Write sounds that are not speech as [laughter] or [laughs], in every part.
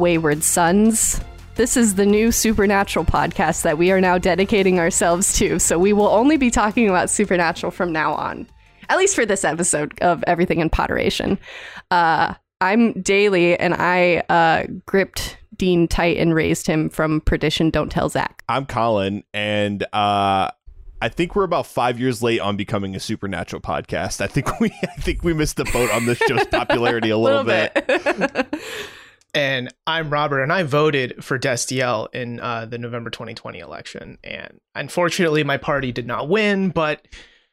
Wayward sons. This is the new Supernatural podcast that we are now dedicating ourselves to, so we will only be talking about Supernatural from now on, at least for this episode of Everything in Potteration. Uh, I'm Daly, and I uh, gripped Dean tight and raised him from perdition. Don't tell Zach. I'm Colin, and uh, I think we're about five years late on becoming a supernatural podcast. I think we, [laughs] I think we missed the boat on this show's popularity a [laughs] little, bit. [laughs] And I'm Robert, and I voted for Destiel in uh, the November 2020 election. And unfortunately, my party did not win, but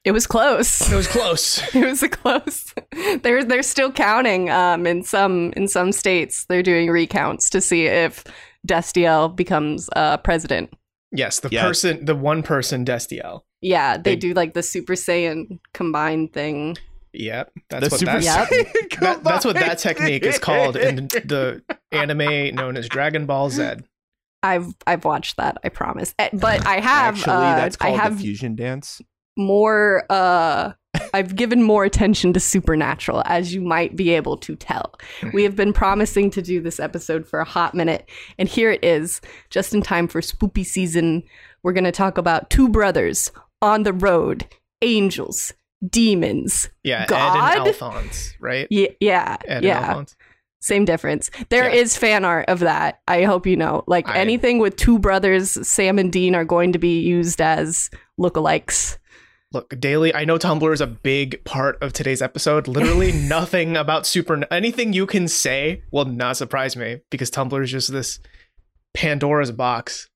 it was close. it was close. [laughs] it was a close. [laughs] they're they're still counting. Um, in some in some states, they're doing recounts to see if Destiel becomes uh president. yes, the Yeah. person, the one person, Destiel. Yeah, they, They- do like the Super Saiyan combined thing. Yep, that's The what Super that's. Yep. That, [laughs] [laughs] that's what that technique is called in [laughs] the anime known as Dragon Ball Z. I've I've watched that. I promise. Eh, But I have Actually, uh, that's I called have the fusion dance. more. Uh, I've given more attention to Supernatural, as you might be able to tell. We have been promising to do this episode for a hot minute, and here it is, just in time for spoopy season. We're going to talk about two brothers on the road, angels, demons. Yeah, Ed God? and Alphonse, right? Yeah, yeah, Ed and yeah. Alphonse. Same difference. There is Yeah. fan art of that. I hope you know. Like I- anything with two brothers, Sam and Dean are going to be used as lookalikes. Look, Daily, I know Tumblr is a big part of today's episode. Literally [laughs] nothing about super anything you can say will not surprise me because Tumblr is just this Pandora's box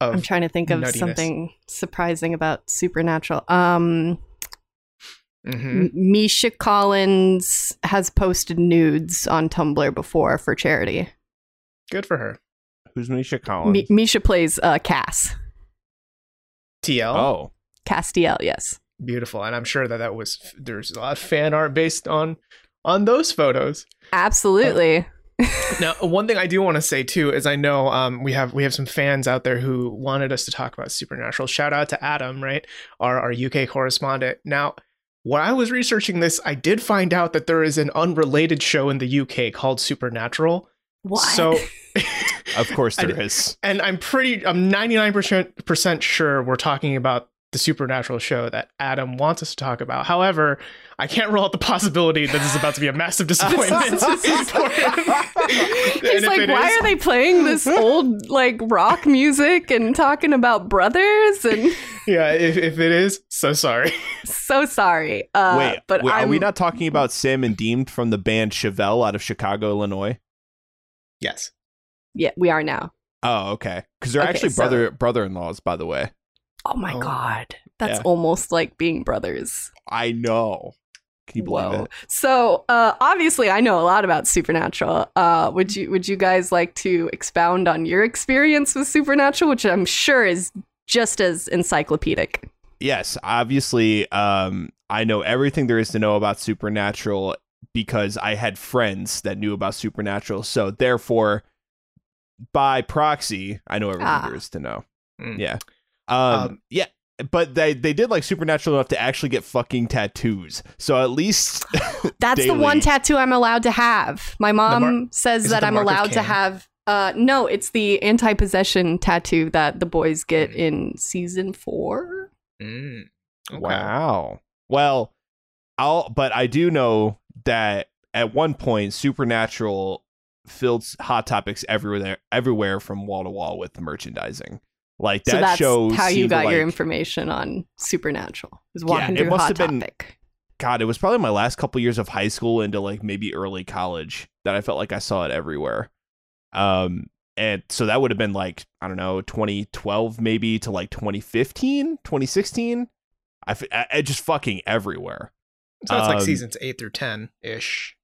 of I'm trying to think of nuttiness. something surprising about Supernatural. Um, Mhm. M- Misha Collins has posted nudes on Tumblr before for charity. good for her. Who's Misha Collins? Mi- Misha plays uh, Cass. TL, oh, Castiel, yes. beautiful, and I'm sure that that was there's a lot of fan art based on on those photos. Absolutely. Now, one thing I do want to say too is I know um, we have we have some fans out there who wanted us to talk about Supernatural. Shout out to Adam, right, our our UK correspondent. Now, when I was researching this, I did find out that there is an unrelated show in the UK called Supernatural. what? So, [laughs] of course I there d- is. and I'm pretty, I'm 99% sure we're talking about the Supernatural show that Adam wants us to talk about. However, I can't rule out the possibility that this is about to be a massive disappointment. [laughs] for him. And He's like, why is- are they playing this old like rock music and talking about brothers? And [laughs] Yeah, if, if it is, so sorry. so sorry. Uh, wait, but wait, are we not talking about Sam and Dean from the band Chevelle out of Chicago, Illinois? Yes. Yeah, we are now. Oh, okay. Because they're Okay, actually so- brother brother-in-laws, by the way. Oh my Oh. god, that's Yeah. almost like being brothers. I know. Can you believe Whoa. it? So uh, obviously, I know a lot about Supernatural. Uh, would you Would you guys like to expound on your experience with Supernatural, which I'm sure is just as encyclopedic? yes obviously um i know everything there is to know about supernatural because i had friends that knew about supernatural so therefore by proxy i know everything Ah. there is to know Mm. yeah um, Um, yeah but they they did like supernatural enough to actually get fucking tattoos so at least [laughs] That's the one tattoo I'm allowed to have. My mom mar- says that I'm Mark of allowed to have. Uh, no, it's the anti-possession tattoo that the boys get Mm. in season four. Mm. Okay. wow well i'll but i do know that at one point supernatural filled hot topics everywhere everywhere from wall to wall with merchandising like that so that's shows how you seemed to, got your information on Supernatural. Was Yeah, walking it through must Hot have been- Topic. god it was probably my last couple years of high school into like maybe early college that i felt like i saw it everywhere um and so that would have been like i don't know 2012 maybe to like 2015 2016 i, f- I- I just fucking everywhere So it's like Um, seasons eight through ten ish.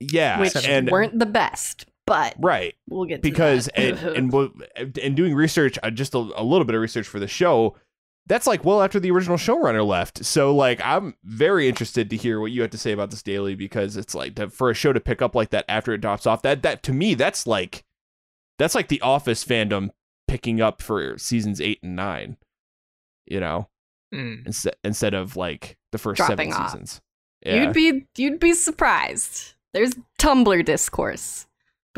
yeah which and weren't the best, but right we'll get to because that. and and [laughs] and doing research uh, just a, a little bit of research for the show that's like well after the original showrunner left so like i'm very interested to hear what you have to say about this daily because it's like to, for a show to pick up like that after it drops off that that to me that's like that's like the office fandom picking up for seasons eight and nine you know Mm. instead instead of like the first Dropping seven off. seasons yeah You'd be you'd be surprised. There's Tumblr discourse.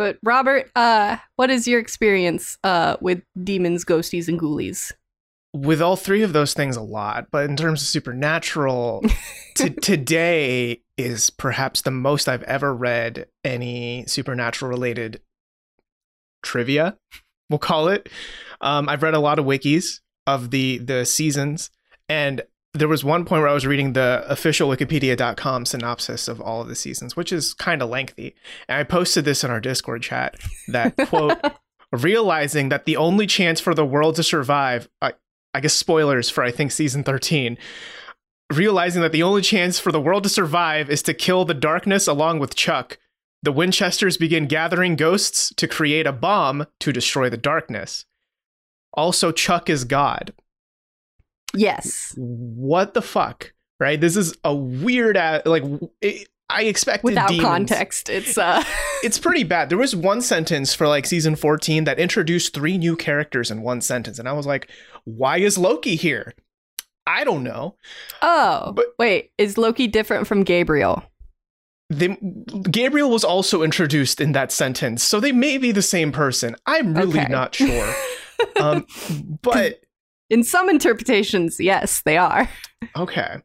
But Robert, uh, what is your experience uh, with demons, ghosties, and ghoulies? with all three of those things a lot but in terms of supernatural [laughs] t- today is perhaps the most i've ever read any supernatural related trivia we'll call it um, i've read a lot of wikis of the the seasons and there was one point where i was reading the official wikipedia.com synopsis of all of the seasons which is kind of lengthy. And i posted this in our discord chat that [laughs] quote realizing that the only chance for the world to survive I, I guess spoilers for I think season 13 realizing that the only chance for the world to survive is to kill the darkness along with Chuck. The Winchesters begin gathering ghosts to create a bomb to destroy the darkness. Also Chuck is god Yes. what the fuck right this is a weird a- like it, I expected Without demons. context, it's uh [laughs] it's pretty bad. There was one sentence for like season 14 that introduced three new characters in one sentence. And I was like, why is Loki here? I don't know. Oh. But- wait, is Loki different from Gabriel? They, Gabriel was also introduced in that sentence. So they may be the same person. I'm really Okay. not sure. [laughs] um, but In some interpretations, yes, they are. Okay.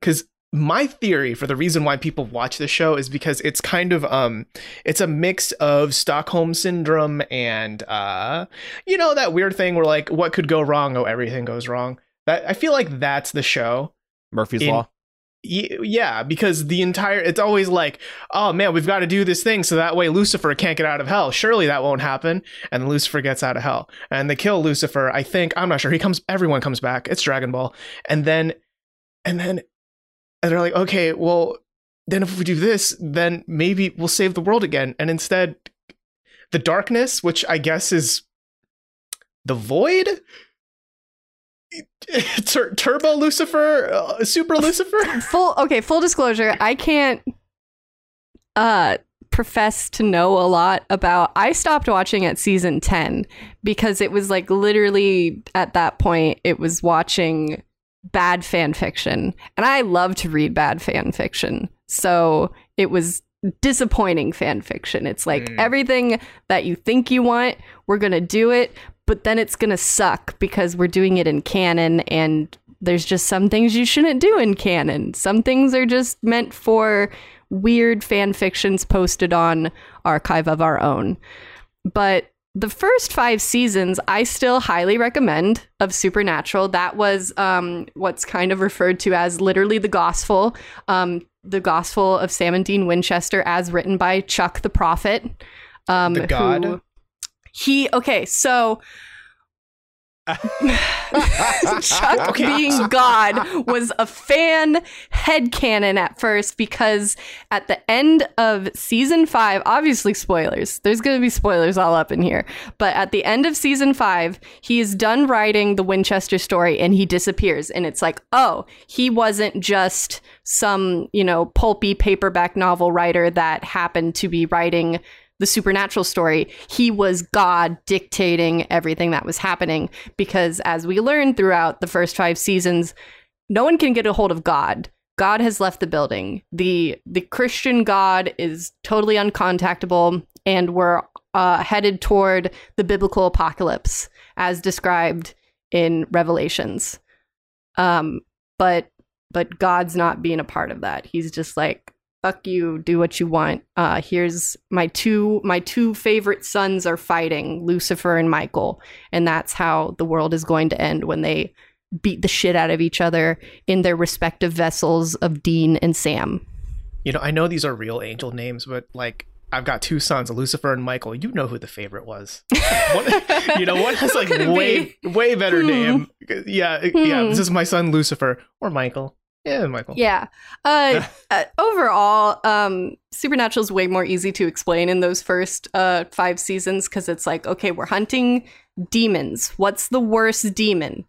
Cuz my theory for the reason why people watch this show is because it's kind of um it's a mix of Stockholm syndrome and uh you know that weird thing where like what could go wrong oh everything goes wrong. That I feel like that's the show. Murphy's In- Law. Yeah, because the entire it's always like, oh man, we've got to do this thing so that way Lucifer can't get out of hell. Surely that won't happen, and Lucifer gets out of hell, and they kill Lucifer. I think I'm not sure. He comes. Everyone comes back. It's Dragon Ball, and then, and then, and they're like, okay, well, then if we do this, then maybe we'll save the world again. And instead, the darkness, which I guess is the void. [laughs] Tur- Turbo Lucifer, uh, Super [laughs] Lucifer. Full okay, full disclosure, I can't uh profess to know a lot about I stopped watching at season 10 because it was like literally at that point it was watching bad fan fiction and I love to read bad fan fiction. So it was disappointing fan fiction. It's like Mm. everything that you think you want, we're going to do it, but then it's going to suck because we're doing it in canon and there's just some things you shouldn't do in canon. Some things are just meant for weird fan fictions posted on Archive of Our Own. But the first five seasons, I still highly recommend of Supernatural. That was um, what's kind of referred to as literally the gospel, um, the gospel of Sam and Dean Winchester, as written by Chuck the Prophet. Um, The god? who- he okay, so [laughs] Chuck being God was a fan head headcanon at first because at the end of season five, obviously spoilers, there's going to be spoilers all up in here, but at the end of season five, he is done writing the Winchester story and he disappears. And it's like, oh, he wasn't just some, you know, pulpy paperback novel writer that happened to be writing the supernatural story, he was God dictating everything that was happening. Because as we learned throughout the first five seasons, no one can get a hold of God. God has left the building. The the Christian God is totally uncontactable, and we're uh, headed toward the biblical apocalypse as described in Revelations. Um, but but God's not being a part of that. He's just like, fuck you, do what you want. Uh, here's my two my two favorite sons are fighting, Lucifer and Michael, and that's how the world is going to end when they beat the shit out of each other in their respective vessels of Dean and Sam. You know, I know these are real angel names, but like I've got two sons, Lucifer and Michael. You know who the favorite was. [laughs] One, you know, one has like could it way way better Hmm. name. Yeah, yeah. Hmm. This is my son Lucifer or Michael. Yeah, Michael. Yeah. Uh, [laughs] uh, overall, um, Supernatural is way more easy to explain in those first uh, five seasons because it's like, okay, we're hunting demons. What's the worst demon?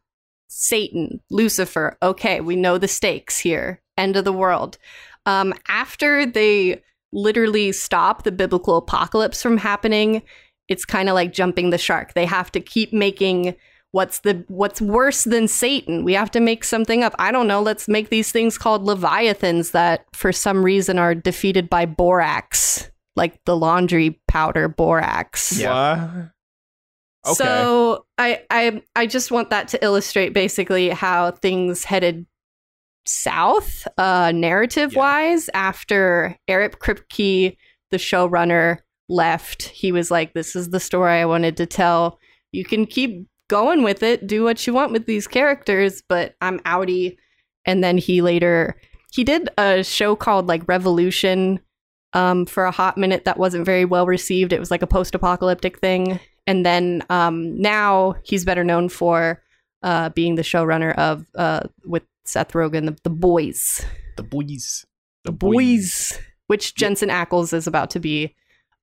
Satan, Lucifer. Okay, we know the stakes here. End of the world. Um, after they literally stop the biblical apocalypse from happening, it's kind of like jumping the shark. They have to keep making what's the what's worse than Satan? We have to make something up. I don't know. Let's make these things called leviathans that for some reason are defeated by borax. like the laundry powder borax. yeah Okay. So I I I just want that to illustrate basically how things headed south, uh, narrative wise, after Eric Kripke, the showrunner, left. He was like, "This is the story I wanted to tell. You can keep going with it, do what you want with these characters, but I'm outie." And then he later he did a show called like Revolution um, for a hot minute that wasn't very well received. It was like a post-apocalyptic thing, and then um, now he's better known for uh, being the showrunner of uh, with Seth Rogen, the, the Boys, The boys. the Boys, which Jensen Ackles is about to be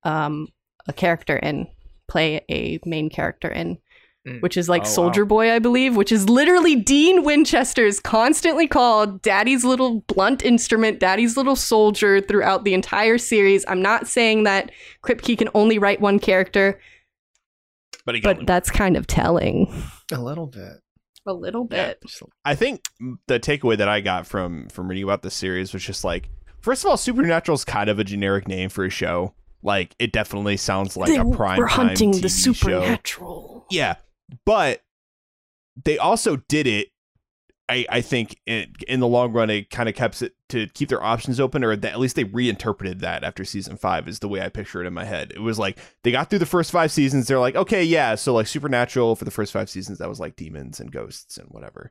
um, a character in, play a main character in. Mm. Which is like Oh, wow. Soldier Boy, I believe, which is literally Dean Winchester's constantly called Daddy's little blunt instrument, Daddy's little soldier throughout the entire series. I'm not saying that Kripke can only write one character, But, he but that's kind of telling A little bit. a little bit. Just a- I think the takeaway that I got from from reading about this series was just like, first of all, Supernatural is kind of a generic name for a show. Like, it definitely sounds like a prime We're time hunting the TV show. supernatural. Yeah, but they also did it. I, I think in, in the long run, it kind of kept it to keep their options open, or at least they reinterpreted that after season five. Is the way I picture it in my head. It was like they got through the first five seasons. They're like, okay, yeah, so like supernatural for the first five seasons, that was like demons and ghosts and whatever.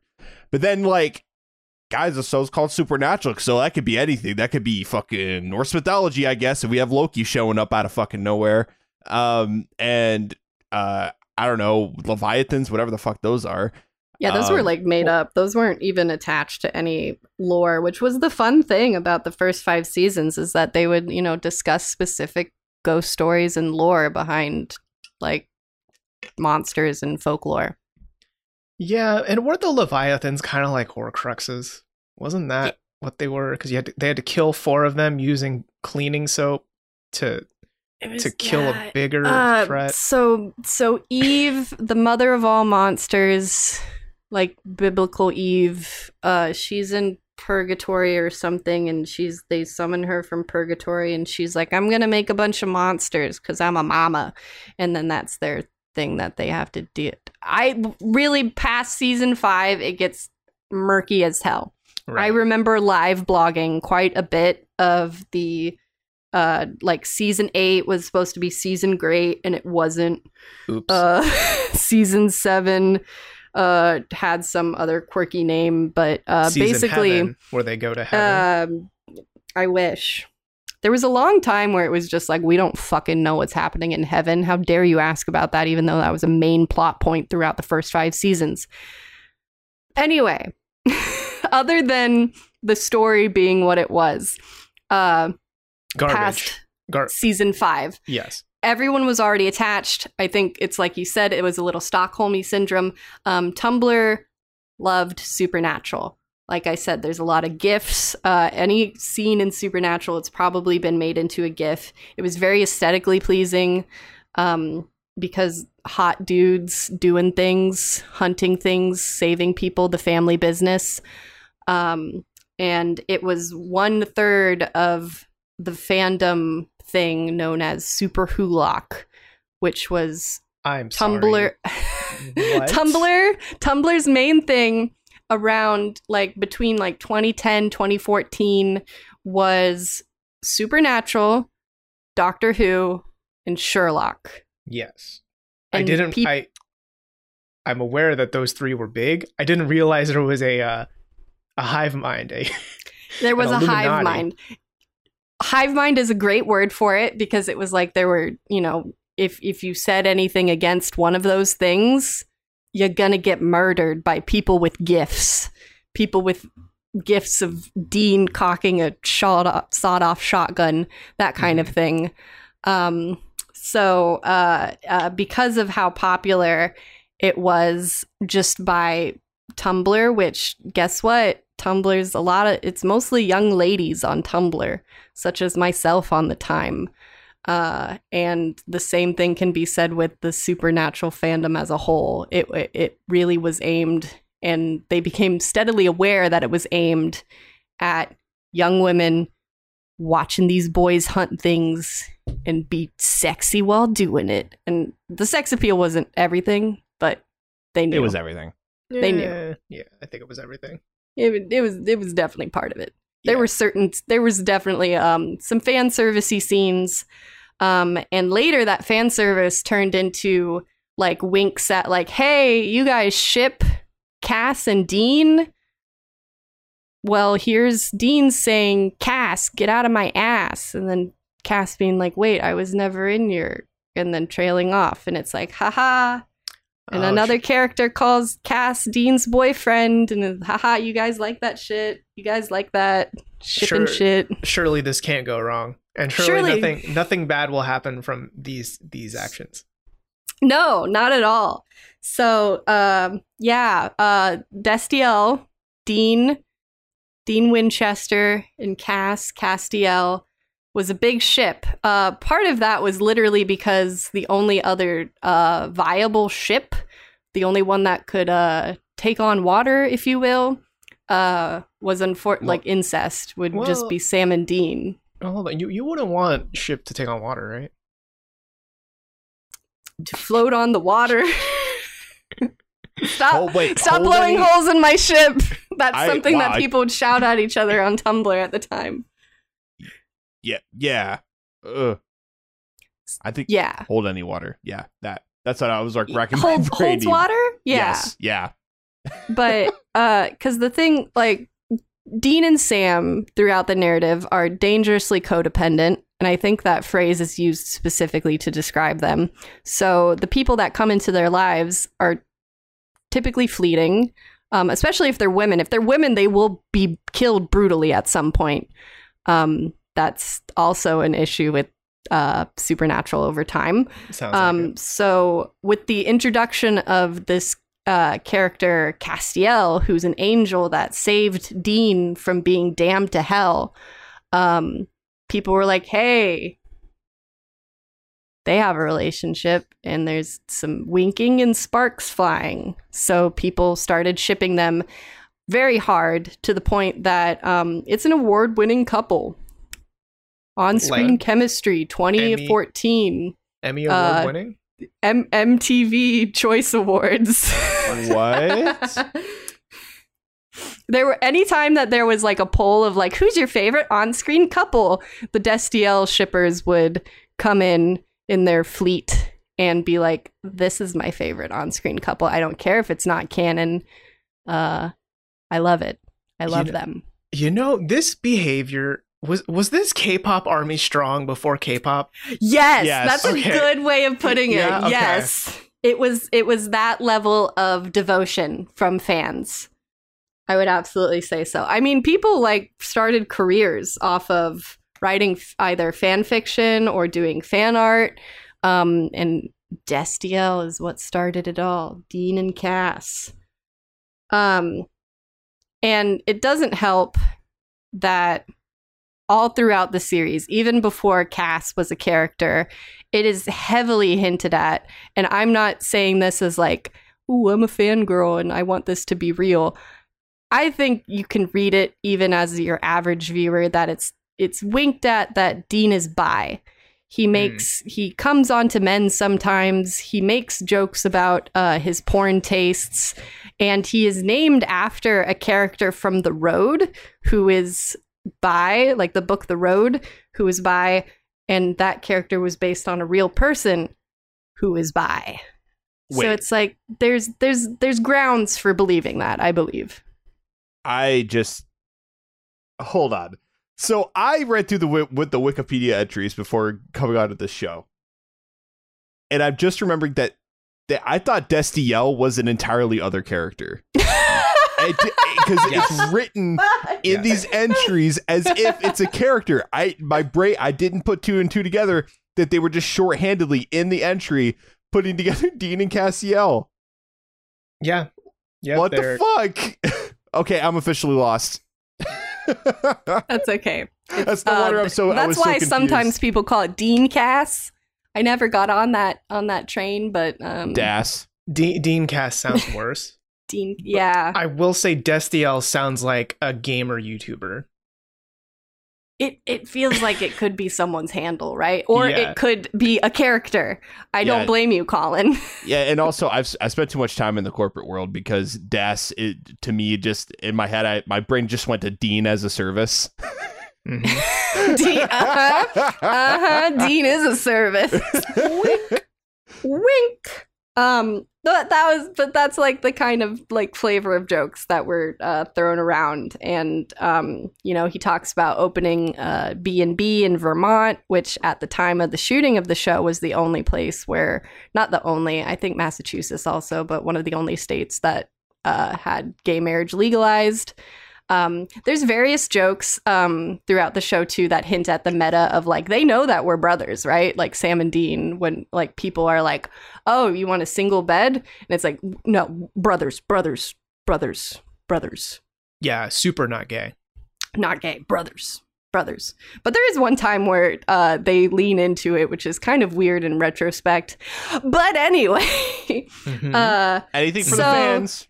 But then like, guys, the show's called Supernatural, so that could be anything. That could be fucking Norse mythology, I guess. If we have Loki showing up out of fucking nowhere, um, and uh, I don't know, Leviathans, whatever the fuck those are. Yeah, those were Um, like made up. Those weren't even attached to any lore, which was the fun thing about the first five seasons is that they would, you know, discuss specific ghost stories and lore behind like monsters and folklore. Yeah, and weren't the Leviathans kind of like Horcruxes? Wasn't that what they were? Because you had to, they had to kill four of them using cleaning soap to to kill a bigger Uh, threat. So so Eve, the mother of all monsters, like biblical Eve, uh she's in purgatory or something and she's they summon her from purgatory and she's like I'm going to make a bunch of monsters cuz I'm a mama. And then that's their thing that they have to do. I really past season 5 it gets murky as hell. I remember live blogging quite a bit of the uh like season 8 was supposed to be season great and it wasn't. Oops. Uh [laughs] season 7 uh had some other quirky name but uh Season basically heaven, where they go to heaven. um I wish there was a long time where it was just like we don't fucking know what's happening in heaven. How dare you ask about that even though that was a main plot point throughout the first 5 seasons. Anyway, [laughs] other than the story being what it was, uh Garbage. past Gar- season 5 yes. everyone was already attached. I think it's like you said, it was a little Stockholmy syndrome. Um, Tumblr loved Supernatural. Like I said, there's a lot of gifs. Uh, any scene in Supernatural, it's probably been made into a gif. It was very aesthetically pleasing um, because hot dudes doing things, hunting things, saving people, the family business. Um, and it was one third of the fandom thing known as SuperWhoLock, which was I'm Tumblr. [laughs] What? Tumblr. Tumblr's main thing around like between like 2010 2014 was Supernatural, Doctor Who, and Sherlock. Yes. I didn't. peop- I. I'm aware that those three were big. I didn't realize there was a uh, a hive mind. A [laughs] There was a hive mind. Hive mind is a great word for it because it was like there were, you know, if if you said anything against one of those things, you're gonna get murdered by people with gifts, people with gifts of Dean cocking a shot off, sawed off shotgun, that kind of thing. Um, so uh, uh, because of how popular it was, just by Tumblr, which guess what? Tumblr's a lot of it's mostly young ladies on Tumblr, such as myself on the time. Uh, and the same thing can be said with the supernatural fandom as a whole. It it really was aimed, and they became steadily aware that it was aimed at young women watching these boys hunt things and be sexy while doing it. And the sex appeal wasn't everything, but they knew It was everything. They knew. Yeah, I think it was everything. it, it was it was definitely part of it. There were certain there was definitely um some fan servicey scenes. Um and later that fan service turned into like winks at like, hey, you guys ship Cass and Dean. Well, here's Dean saying, Cass, get out of my ass. And then Cass being like, wait, I was never in your and then trailing off. And it's like, haha. And Oh, another sh- character calls Cass Dean's boyfriend, and haha, you guys like that shit. You guys like that shipping Sure. shit. surely this can't go wrong, and surely, Surely- nothing nothing bad will happen from these these actions. No, not at all. So, um, yeah, uh, Destiel, Dean, Dean Winchester, and Cass Castiel was a big ship. Uh, part of that was literally because the only other uh, viable ship, the only one that could uh, take on water, if you will, uh, was unfor- Well- like incest would well- just be Sam and Dean. Oh, hold on, you you wouldn't want ship to take on water, right? to float on the water. [laughs] Stop! Oh, wait, Stop blowing any- holes in my ship. [laughs] That's I- something wow, that I- people would shout at each other on Tumblr at the time. Yeah, yeah. Ugh. I think Yeah. hold any water. Yeah, that. That's what I was like racking my Holds, [laughs] brain. holds water? Yeah. Yes. Yeah. [laughs] but uh because the thing like dean and sam throughout the narrative are dangerously codependent and i think that phrase is used specifically to describe them so the people that come into their lives are typically fleeting um, especially if they're women if they're women they will be killed brutally at some point um, that's also an issue with uh, supernatural over time Sounds like um, it. so with the introduction of this uh, character Castiel, who's an angel that saved Dean from being damned to hell, um, people were like, "Hey, they have a relationship, and there's some winking and sparks flying." So people started shipping them very hard to the point that um, it's an award-winning couple. On-screen Like chemistry, 2014. Emmy uh, award winning. M- MTV Choice Awards. [laughs] What? there were any time that there was like a poll of like who's your favorite on-screen couple, the Destiel shippers would come in in their fleet and be like, "This is my favorite on-screen couple. I don't care if it's not canon. Uh, I love it. I You love know- them." You know, this behavior was was this K-pop army strong before K-pop? Yes, Yes. that's Okay. a good way of putting it. Yeah, okay. Yes. It was it was that level of devotion from fans. I would absolutely say so. I mean, people like started careers off of writing f- either fan fiction or doing fan art. Um, and Destiel is what started it all. Dean and Cass. Um, and it doesn't help that all throughout the series, even before Cass was a character, it is heavily hinted at. And I'm not saying this as like, ooh, I'm a fangirl and I want this to be real. I think you can read it even as your average viewer that it's it's winked at that Dean is bi. He makes he comes onto men sometimes. He makes jokes about uh, his porn tastes, and he is named after a character from The Road who is by like the book The Road, who is by, and that character was based on a real person who is by. So it's like there's there's there's grounds for believing that, I believe. I just hold on. So I read through the with the Wikipedia entries before coming on to this show, and I'm just remembering that, that I thought Destiel was an entirely other character [laughs] because it's written [laughs] in Yeah. these entries as if it's a character. I my brain I didn't put two and two together that they were just shorthandedly in the entry putting together [laughs] Dean and Castiel. Yeah. Yeah. what they're- the fuck? [laughs] okay, I'm officially lost. That's okay. That's no Uh, wonder I'm so. I that's was so why confused. sometimes people call it Dean Cass. I never got on that on that train, but um, Das. De- Dean Cass sounds worse. Dean, yeah, I will say Destiel sounds like a gamer YouTuber. it it feels like it could be someone's handle, right? Or Yeah. it could be a character. I Yeah. don't blame you, Colin. [laughs] Yeah, and also I've I spent too much time in the corporate world because Das it, to me just in my head I my brain just went to Dean as a service. Mhm. [laughs] Dean, uh-huh, uh-huh, Dean is a service. [laughs] Wink, wink. Um, but that was, but that's like the kind of like flavor of jokes that were uh, thrown around, and um, you know, he talks about opening uh, B and B in Vermont, which at the time of the shooting of the show was the only place where, not the only, I think Massachusetts also, but one of the only states that uh, had gay marriage legalized. Um, there's various jokes um, throughout the show too that hint at the meta of like they know that we're brothers, right? Like Sam and Dean, when like people are like, "Oh, you want a single bed?" and it's like, "No, brothers, brothers, brothers, brothers, Yeah, super not gay. not gay, brothers." Brothers, but there is one time where uh, they lean into it, which is kind of weird in retrospect. But anyway, [laughs] Mhm. uh, Anything for the fans.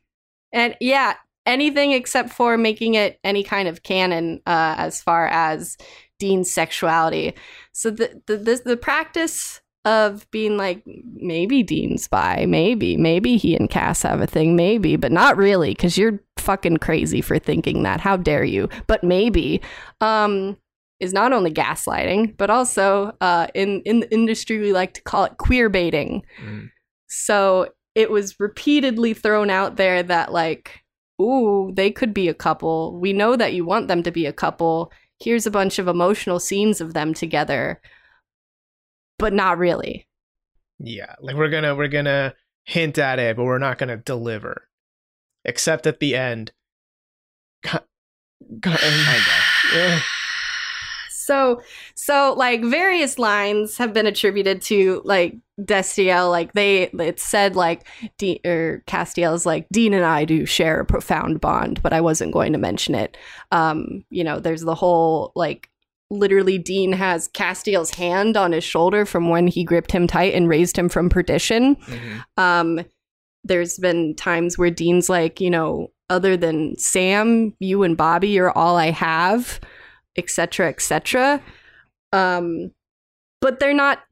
and yeah, anything except for making it any kind of canon uh, as far as Dean's sexuality. So the the the, the practice of being like maybe Dean's bi, maybe maybe he and Cass have a thing, maybe, but not really because you're fucking crazy for thinking that. How dare you? But maybe. Um, is not only gaslighting, but also uh, in in the industry we like to call it queer baiting. Mm. So it was repeatedly thrown out there that, like, ooh, they could be a couple. We know that you want them to be a couple. Here's a bunch of emotional scenes of them together, but not really. Yeah, like we're gonna we're gonna hint at it, but we're not gonna deliver. Except at the end. Ki- ki- [sighs] Yeah. So, so like various lines have been attributed to like Destiel. Like they, it said like or Castiel's like Dean and I do share a profound bond, but I wasn't going to mention it. Um, you know, there's the whole like literally Dean has Castiel's hand on his shoulder from when he gripped him tight and raised him from perdition. Mhm. Um, there's been times where Dean's like, you know, other than Sam, you and Bobby are all I have, etc., etc. Um, but they're not.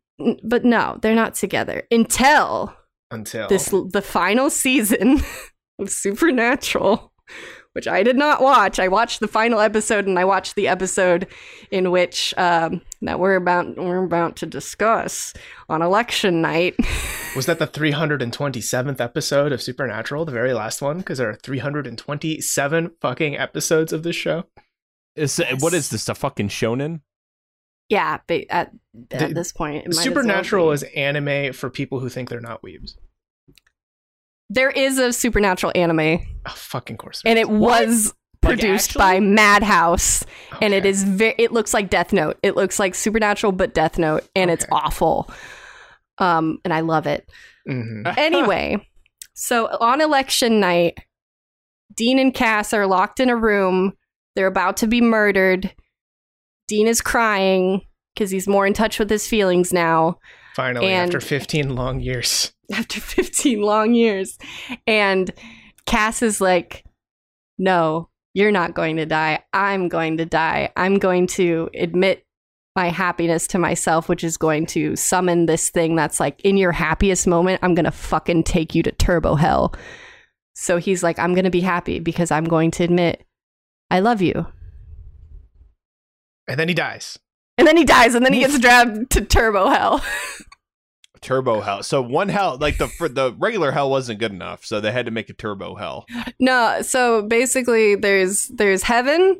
But no, they're not together until Until this the final season [laughs] of Supernatural, which I did not watch. I watched the final episode, and I watched the episode in which um, that we're about we're about to discuss on election night. [laughs] was that the 327th episode of Supernatural, the very last one? Because there are 327 fucking episodes of this show. Is, What is this? A fucking shonen? Yeah, but at, at The- this point, it might as well Supernatural is anime for people who think they're not weebs. there is a supernatural anime, Oh, fucking course. and it What? was produced actually? by Madhouse, and it is Okay. very. It looks like Death Note. It looks like Supernatural, but Death Note, and it's awful. Um, and I love it. Mhm. [laughs] Anyway, so on election night, Dean and Cass are locked in a room. They're about to be murdered. Dean is crying because he's more in touch with his feelings now. Finally, and- after 15 long years. [laughs] after 15 long years. And Cass is like, No, you're not going to die. I'm going to die. I'm going to admit my happiness to myself, which is going to summon this thing that's like, in your happiest moment, I'm going to fucking take you to turbo hell. So he's like, I'm going to be happy because I'm going to admit I love you. And then he dies. And then he dies, and then he gets dragged to turbo hell. [laughs] Turbo hell. So one hell, like the the regular hell wasn't good enough, so they had to make a turbo hell. No, so basically there's there's heaven,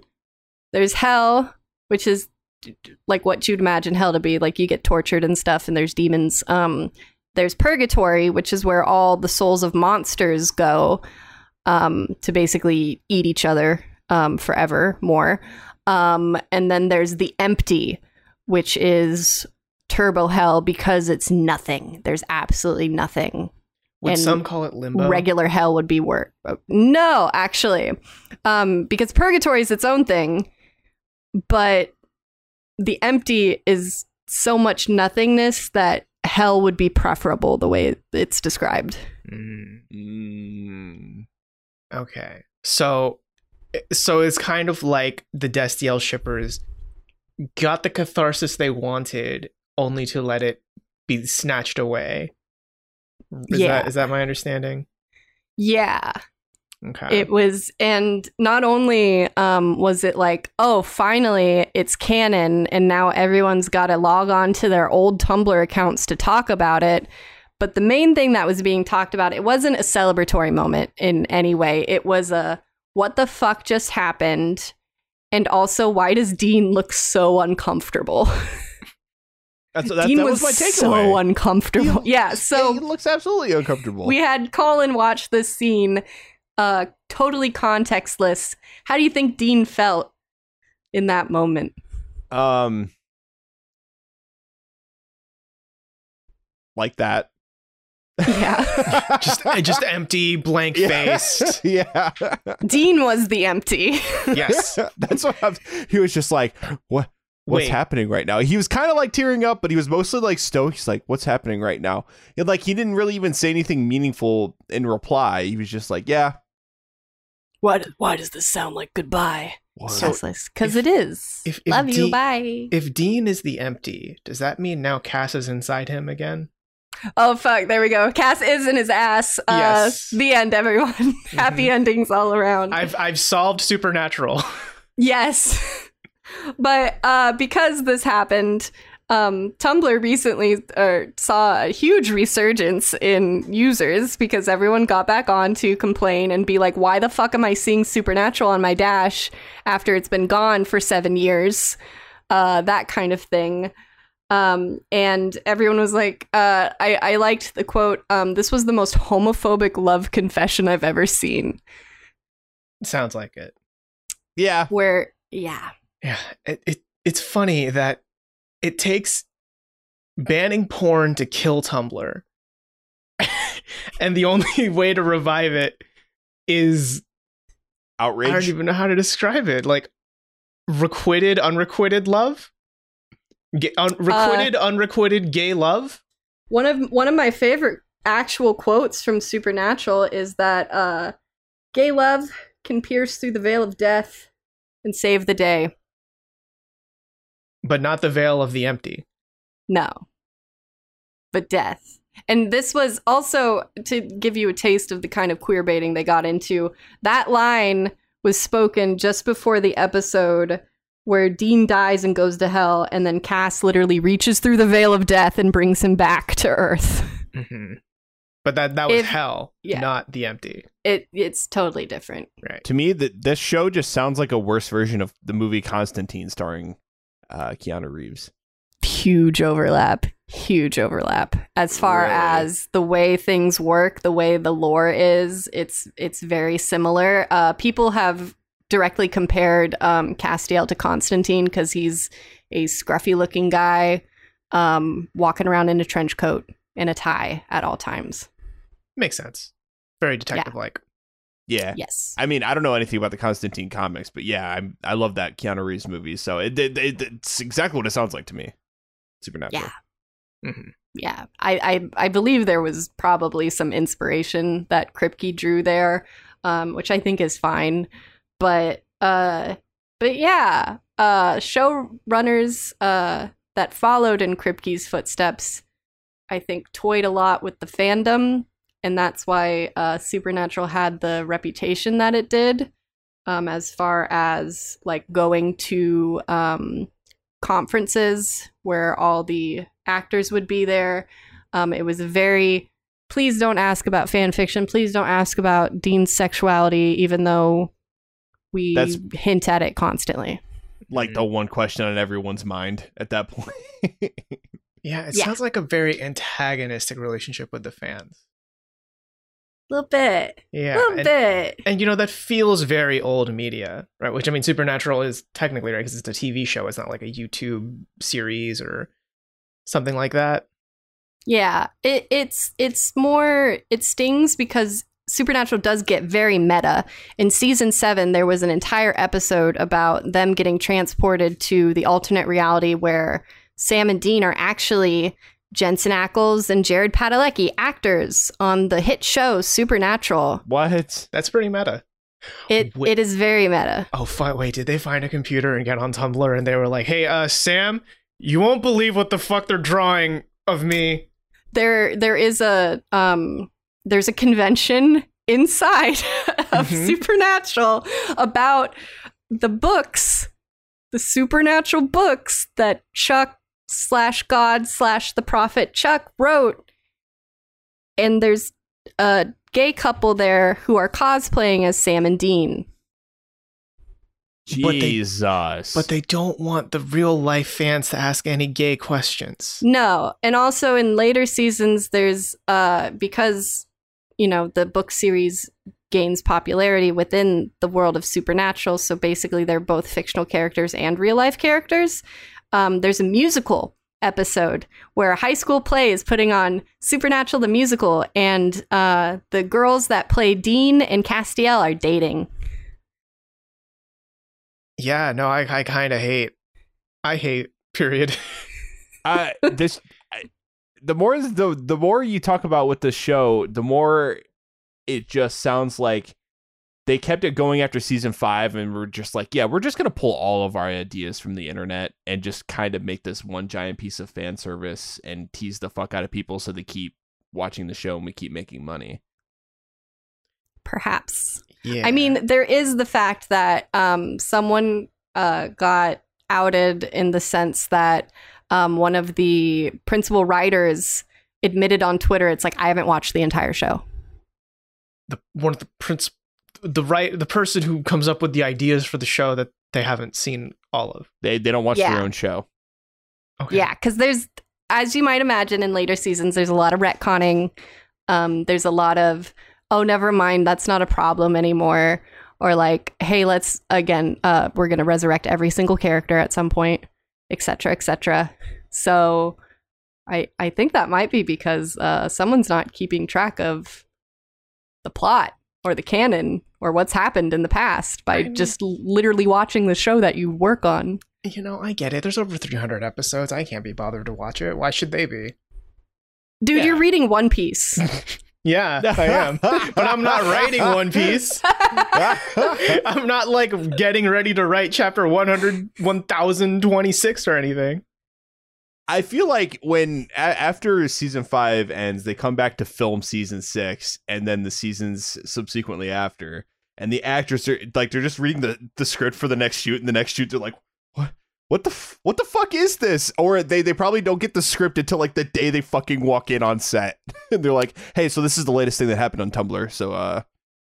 there's hell, which is like what you'd imagine hell to be, like you get tortured and stuff and there's demons. Um there's purgatory, which is where all the souls of monsters go um to basically eat each other um forever more. Um and then there's the empty, which is turbo hell because it's nothing. There's absolutely nothing Would And some call it limbo? regular hell would be worse. No, actually, um, because purgatory is its own thing, but the empty is so much nothingness that hell would be preferable the way it's described. Mm, Mm. okay. So so it's kind of like the Destiel shippers got the catharsis they wanted only to let it be snatched away. Is Yeah. that is that my understanding? Yeah. Okay. It was, and not only um, was it like, oh, finally it's canon, and now everyone's got to log on to their old Tumblr accounts to talk about it. But the main thing that was being talked about, it wasn't a celebratory moment in any way. It was a what the fuck just happened, and also why does Dean look so uncomfortable? [laughs] That's, [laughs] that, Dean that was, was, my takeaway. so uncomfortable. He- yeah, so he looks absolutely uncomfortable. we had Colin watch this scene, uh, totally contextless. How do you think Dean felt in that moment? um, like that. Yeah. [laughs] just just empty, blank faced. [laughs] yeah. Dean was the empty. Yes. [laughs] That's what I'm, he was just like, what? What's Wait. happening right now? He was kind of like tearing up, but he was mostly like stoked. He's like, "What's happening right now?" And like he didn't really even say anything meaningful in reply. He was just like, "Yeah." Why, why does this sound like goodbye? So, Because it is. if- if Love you. Dean- bye. If Dean is the empty, does that mean now Cass is inside him again? Oh, fuck. There we go. Cass is in his ass. Uh, Yes. The end, everyone. [laughs] Happy endings all around. I've I've solved supernatural. [laughs] Yes. but uh, because this happened, um, Tumblr recently uh, saw a huge resurgence in users because everyone got back on to complain and be like, why the fuck am I seeing Supernatural on my dash after it's been gone for seven years? Uh, that kind of thing. Um, and everyone was like, uh, I, I liked the quote, um, this was the most homophobic love confession I've ever seen. Sounds like it. Yeah. Where, yeah. Yeah, it, it it's funny that it takes banning porn to kill Tumblr, [laughs] and the only [laughs] way to revive it is Outrage. I don't even know how to describe it. Like requited, unrequited love, Ga- un- requited, unrequited gay love. One of one of my favorite actual quotes from Supernatural is that uh, gay love can pierce through the veil of death and save the day. but not the veil of the empty. No. But death. And this was also to give you a taste of the kind of queer baiting they got into. That line was spoken just before the episode where Dean dies and goes to hell, and then Cass literally reaches through the veil of death and brings him back to Earth. [laughs] Mhm. But that that was If- hell, yeah. not the empty. It it's totally different. Right. to me, that this show just sounds like a worse version of the movie Constantine, starring uh, Keanu Reeves. huge overlap huge overlap as far Really? as the way things work the way the lore is it's it's very similar uh people have directly compared um castiel to constantine because he's a scruffy looking guy um walking around in a trench coat and a tie at all times Makes sense. Very detective like. Yeah. yes I mean, I don't know anything about the Constantine comics, but yeah, I'm I love that Keanu Reeves movie. So it, it, it it's exactly what it sounds like to me. Supernatural. Yeah. hmm yeah I, I i believe there was probably some inspiration that kripke drew there um which i think is fine but uh but yeah uh showrunners uh that followed in kripke's footsteps i think toyed a lot with the fandom and that's why uh supernatural had the reputation that it did um as far as like going to um conferences where all the actors would be there. Um, it was very please don't ask about fan fiction. Please don't ask about Dean's sexuality, even though we That's- hint at it constantly. Like mm-hmm. the one question on everyone's mind at that [laughs] point. Yeah, it Yeah. sounds like a very antagonistic relationship with the fans. A little bit, Yeah. a Yeah. little and, bit. and you know that feels very old media, right? Which I mean, Supernatural is technically right because it's a TV show. It's not like a YouTube series or something like that. Yeah, it, it's it's more it stings because Supernatural does get very meta. In season seven, there was an entire episode about them getting transported to the alternate reality where Sam and Dean are actually Jensen Ackles and Jared Padalecki, actors on the hit show Supernatural. what? That's pretty meta. It Wait- it is very meta. Oh, fi- wait, did they find a computer and get on Tumblr and they were like, "Hey, uh, Sam, you won't believe what the fuck they're drawing of me." There there is a um there's a convention inside [laughs] of Mhm. Supernatural about the books, the supernatural books that Chuck slash God slash the prophet Chuck wrote. And there's a gay couple there who are cosplaying as Sam and Dean. But they- Jesus. But they don't want the real life fans to ask any gay questions. No, and also in later seasons, there's uh because you know the book series gains popularity within the world of supernatural. So basically, they're both fictional characters and real life characters. Um, there's a musical episode where a high school play is putting on Supernatural the musical, and uh, the girls that play Dean and Castiel are dating. Yeah, no, I, I kind of hate. I hate. [laughs] Period. uh, this I- the more the the more you talk about with the show, the more it just sounds like they kept it going after season five, and we're just like, yeah, we're just gonna pull all of our ideas from the internet and just kind of make this one giant piece of fan service and tease the fuck out of people so they keep watching the show and we keep making money. Perhaps Yeah. I mean, there is the fact that um, someone uh, got outed in the sense that um, one of the principal writers admitted on Twitter, it's like, I haven't watched the entire show. the one of the prince, the right, the person who comes up with the ideas for the show that they haven't seen all of. They they don't watch Yeah. their own show. Okay. Yeah, because there's, as you might imagine, in later seasons, there's a lot of retconning. Um, there's a lot of, oh, never mind, that's not a problem anymore. Or like, hey, let's again, uh, we're gonna resurrect every single character at some point, etc., etc. So, I I think that might be because uh, someone's not keeping track of the plot or the canon or what's happened in the past by I mean- just literally watching the show that you work on. You know, I get it. There's over 300 episodes. I can't be bothered to watch it. Why should they be? Dude, Yeah. you're reading One Piece. [laughs] Yeah, I am. but I'm not writing One Piece. [laughs] I'm not like getting ready to write chapter 100, 1026 or anything. I feel like when a- after season five ends, they come back to film season six, and then the seasons subsequently after, and the actors are like they're just reading the, the script for the next shoot, and the next shoot they're like, what? What the f- what the fuck is this? Or they they probably don't get the script until like the day they fucking walk in on set, [laughs] and they're like, hey, so this is the latest thing that happened on Tumblr. So uh,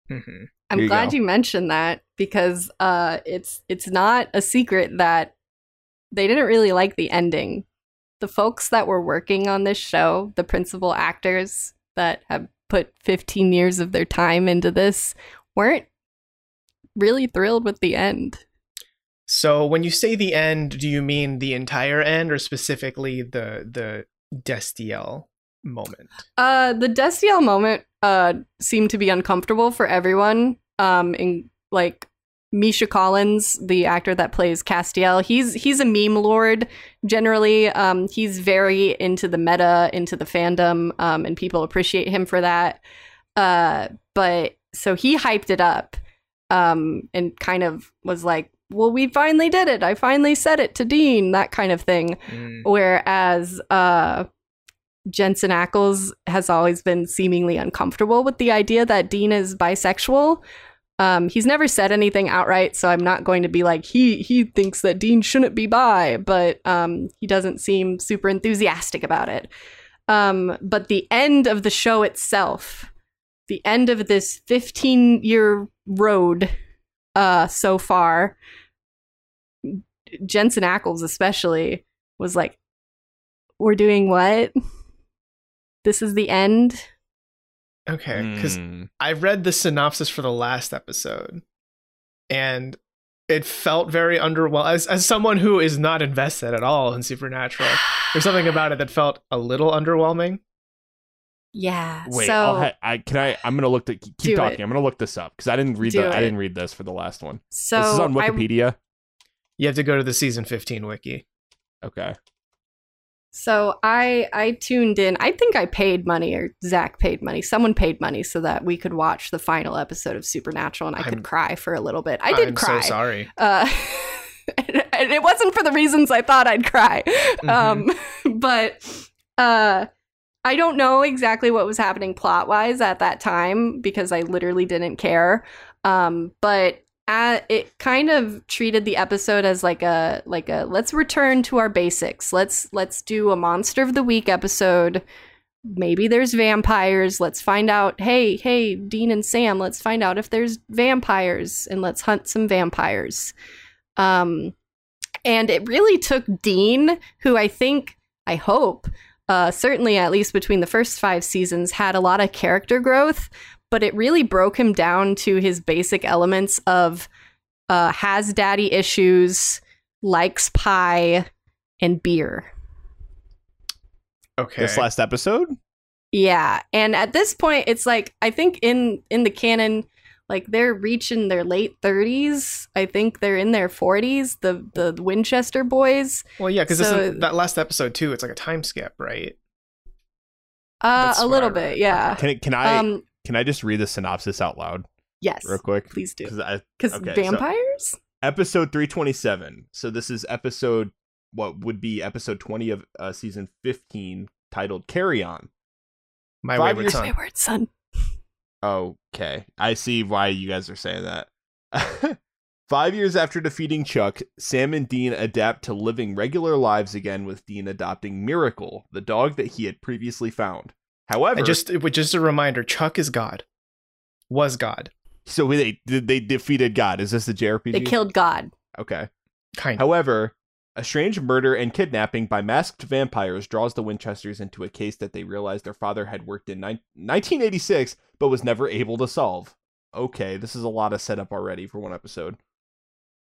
Mhm. I'm you glad go. you mentioned that because uh, it's it's not a secret that they didn't really like the ending. The folks that were working on this show, the principal actors that have put 15 years of their time into this, weren't really thrilled with the end. So when you say the end, do you mean the entire end or specifically the the Destiel moment? Uh, the Destiel moment uh seemed to be uncomfortable for everyone. Um, in like Misha Collins, the actor that plays Castiel, he's he's a meme lord. Generally, um, he's very into the meta, into the fandom, um, and people appreciate him for that. Uh, but so he hyped it up, um, and kind of was like, "Well, we finally did it. I finally said it to Dean." That kind of thing. Mm. Whereas uh, Jensen Ackles has always been seemingly uncomfortable with the idea that Dean is bisexual. Um, he's never said anything outright, so I'm not going to be like he he thinks that Dean shouldn't be bi, but um, he doesn't seem super enthusiastic about it. Um, but the end of the show itself, the end of this 15 year road uh, so far, Jensen Ackles especially was like, "We're doing what? This is the end." Okay, because mm, I read the synopsis for the last episode, and it felt very underwhelming. As as someone who is not invested at all in Supernatural, there's something [sighs] about it that felt a little underwhelming. Yeah. wait, so I'll ha- I can I I'm gonna look to keep talking. it. I'm gonna look this up because I didn't read Do the I didn't read this for the last one. so this is on I- Wikipedia. You have to go to the season 15 wiki. Okay. So I I tuned in. I think I paid money or Zach paid money. Someone paid money so that we could watch the final episode of Supernatural and I I'm- could cry for a little bit. I did I'm cry. so sorry. Uh, [laughs] and it wasn't for the reasons I thought I'd cry. Mm-hmm. Um, [laughs] but uh, I don't know exactly what was happening plot wise at that time because I literally didn't care. Um, but uh it kind of treated the episode as like a like a let's return to our basics. Let's let's do a monster of the week episode. Maybe there's vampires. Let's find out. Hey, hey, Dean and Sam, let's find out if there's vampires and let's hunt some vampires. Um, and it really took Dean, who I think, I hope, uh, certainly at least between the first five seasons, had a lot of character growth, but it really broke him down to his basic elements of uh, has daddy issues, likes pie, and beer. Okay. This last episode? Yeah, and at this point, it's like I think in in the canon, like they're reaching their late thirties. I think they're in their forties. The the Winchester boys, well, yeah, because so- that last episode too. It's like a time skip, right? uh, That's a little bit, yeah. Can can I Um, can I just read the synopsis out loud yes, real quick? please do. Because I Because so- vampires. episode 327. So this is episode what would be episode 20 of uh, season 15 titled Carry On. My Five wayward years- son. [laughs] My word, son. Okay. I see why you guys are saying that. [laughs] Five years after defeating Chuck, Sam and Dean adapt to living regular lives again with Dean adopting Miracle, the dog that he had previously found. However, And just it just a reminder: Chuck is God. Was God. so they they defeated God. Is this the JRPG? They killed God. Okay. Kind. However, a strange murder and kidnapping by masked vampires draws the Winchesters into a case that they realize their father had worked in nine- 1986 but was never able to solve. Okay, this is a lot of setup already for one episode.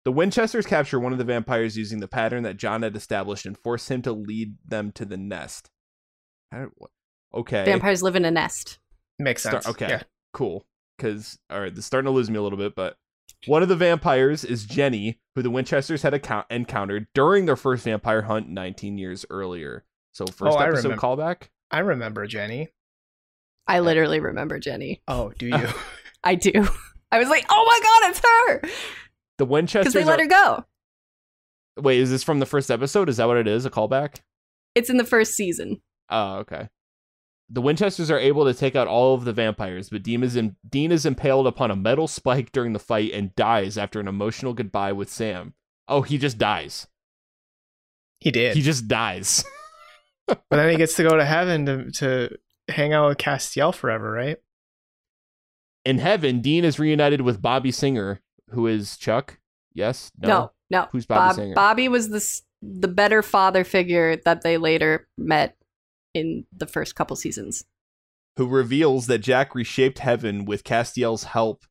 The Winchesters capture one of the vampires using the pattern that John had established and force him to lead them to the nest. I don't- what- Okay. Vampires live in a nest. Makes Start- sense. okay, Yeah. cool. Because all right, this is starting to lose me a little bit, but one of the vampires is Jenny, who the Winchesters had account- encountered during their first vampire hunt 19 years earlier. So first Oh, I episode remember. callback. I remember Jenny. I literally remember Jenny. Oh, do you? [laughs] I do. I was like, oh my god, it's her! The Because Winchesters. they let are- her go. Wait, is this from the first episode? Is that what it is? A callback? It's in the first season. Oh, okay. The Winchesters are able to take out all of the vampires, but Dean is, in- Dean is impaled upon a metal spike during the fight and dies after an emotional goodbye with Sam. Oh, he just dies. he did. He just dies. [laughs] but then he gets to go to heaven to to hang out with Castiel forever, right? In heaven, Dean is reunited with Bobby Singer, who is Chuck. Yes? No, no. Who's Bobby Bob, Singer? Bobby was the s- the better father figure that they later met in the first couple seasons. Who reveals that Jack reshaped heaven with Castiel's help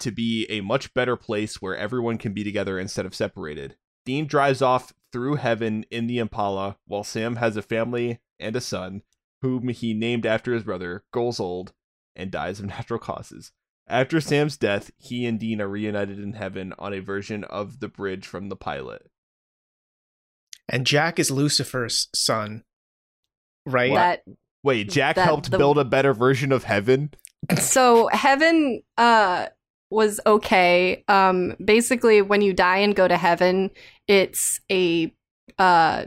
to be a much better place where everyone can be together instead of separated. Dean drives off through heaven in the Impala, while Sam has a family and a son, whom he named after his brother, grows old, and dies of [laughs] natural causes. After Sam's death, he and Dean are reunited in heaven on a version of the bridge from the pilot. And Jack is Lucifer's son, right? That Wait, Jack That- helped the- build a better version of heaven? so heaven uh was okay. Um basically when you die and go to heaven it's a uh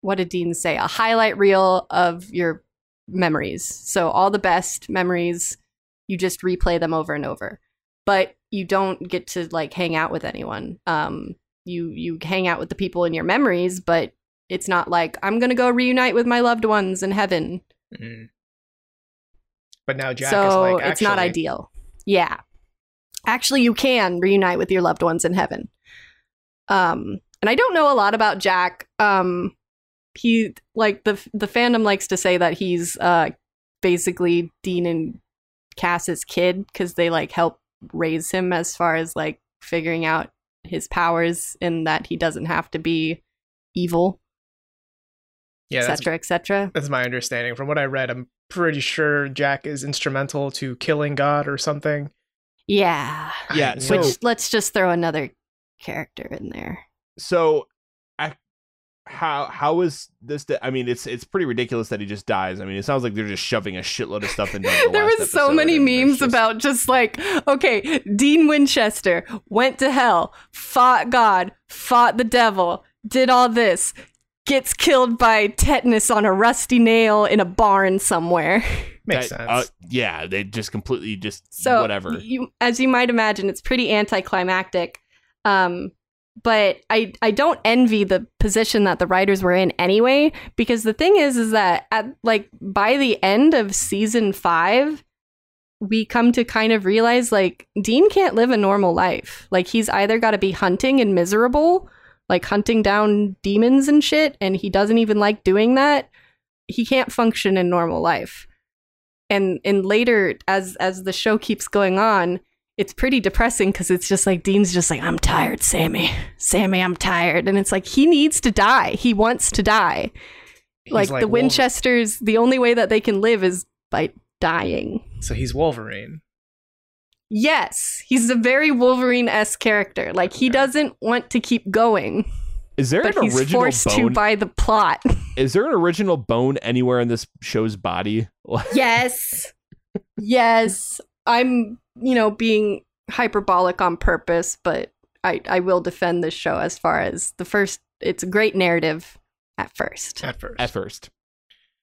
what did dean say? A highlight reel of your memories. So all the best memories you just replay them over and over. But you don't get to like hang out with anyone. Um you you hang out with the people in your memories but it's not like i'm gonna go reunite with my loved ones in heaven Mhm. But now Jack so is like, it's not ideal. Yeah. Actually, you can reunite with your loved ones in heaven. Um, and I don't know a lot about Jack. Um, he like the the fandom likes to say that he's uh basically Dean and Cass's kid because they like help raise him as far as like figuring out his powers and that he doesn't have to be evil, Yeah, that's, etc., etc. that's my understanding. From what I read, I'm pretty sure Jack is instrumental to killing God or something. Yeah. Yeah, so- Which let's just throw another character in there. So, I how how is this? I mean, it's it's pretty ridiculous that he just dies. I mean, it sounds like they're just shoving a shitload of stuff into. The [laughs] there last was so many memes just- about just like okay dean winchester went to hell fought god fought the devil did all this gets killed by tetanus on a rusty nail in a barn somewhere [laughs] Makes that- sense. uh, yeah, they just completely just so whatever. you, as you might imagine it's pretty anticlimactic um but I, I don't envy the position that the writers were in anyway because the thing is is that at like by the end of season five we come to kind of realize like dean can't live a normal life like he's either got to be hunting and miserable like hunting down demons and shit and he doesn't even like doing that he can't function in normal life and and later as as the show keeps going on it's pretty depressing because it's just like Dean's just like, I'm tired, Sammy. Sammy, I'm tired. And it's like, he needs to die. He wants to die. He's Like, the Wolver- Winchesters, the only way that they can live is by dying. So he's Wolverine. Yes, he's a very Wolverine esque character. Like, he Okay. doesn't want to keep going, Is there but an he's original forced to bone? by the plot. [laughs] Is there an original bone anywhere in this show's body? [laughs] yes. Yes. I'm, you know, being hyperbolic on purpose, but I, I will defend this show as far as the first, it's a great narrative at first. At first. At first,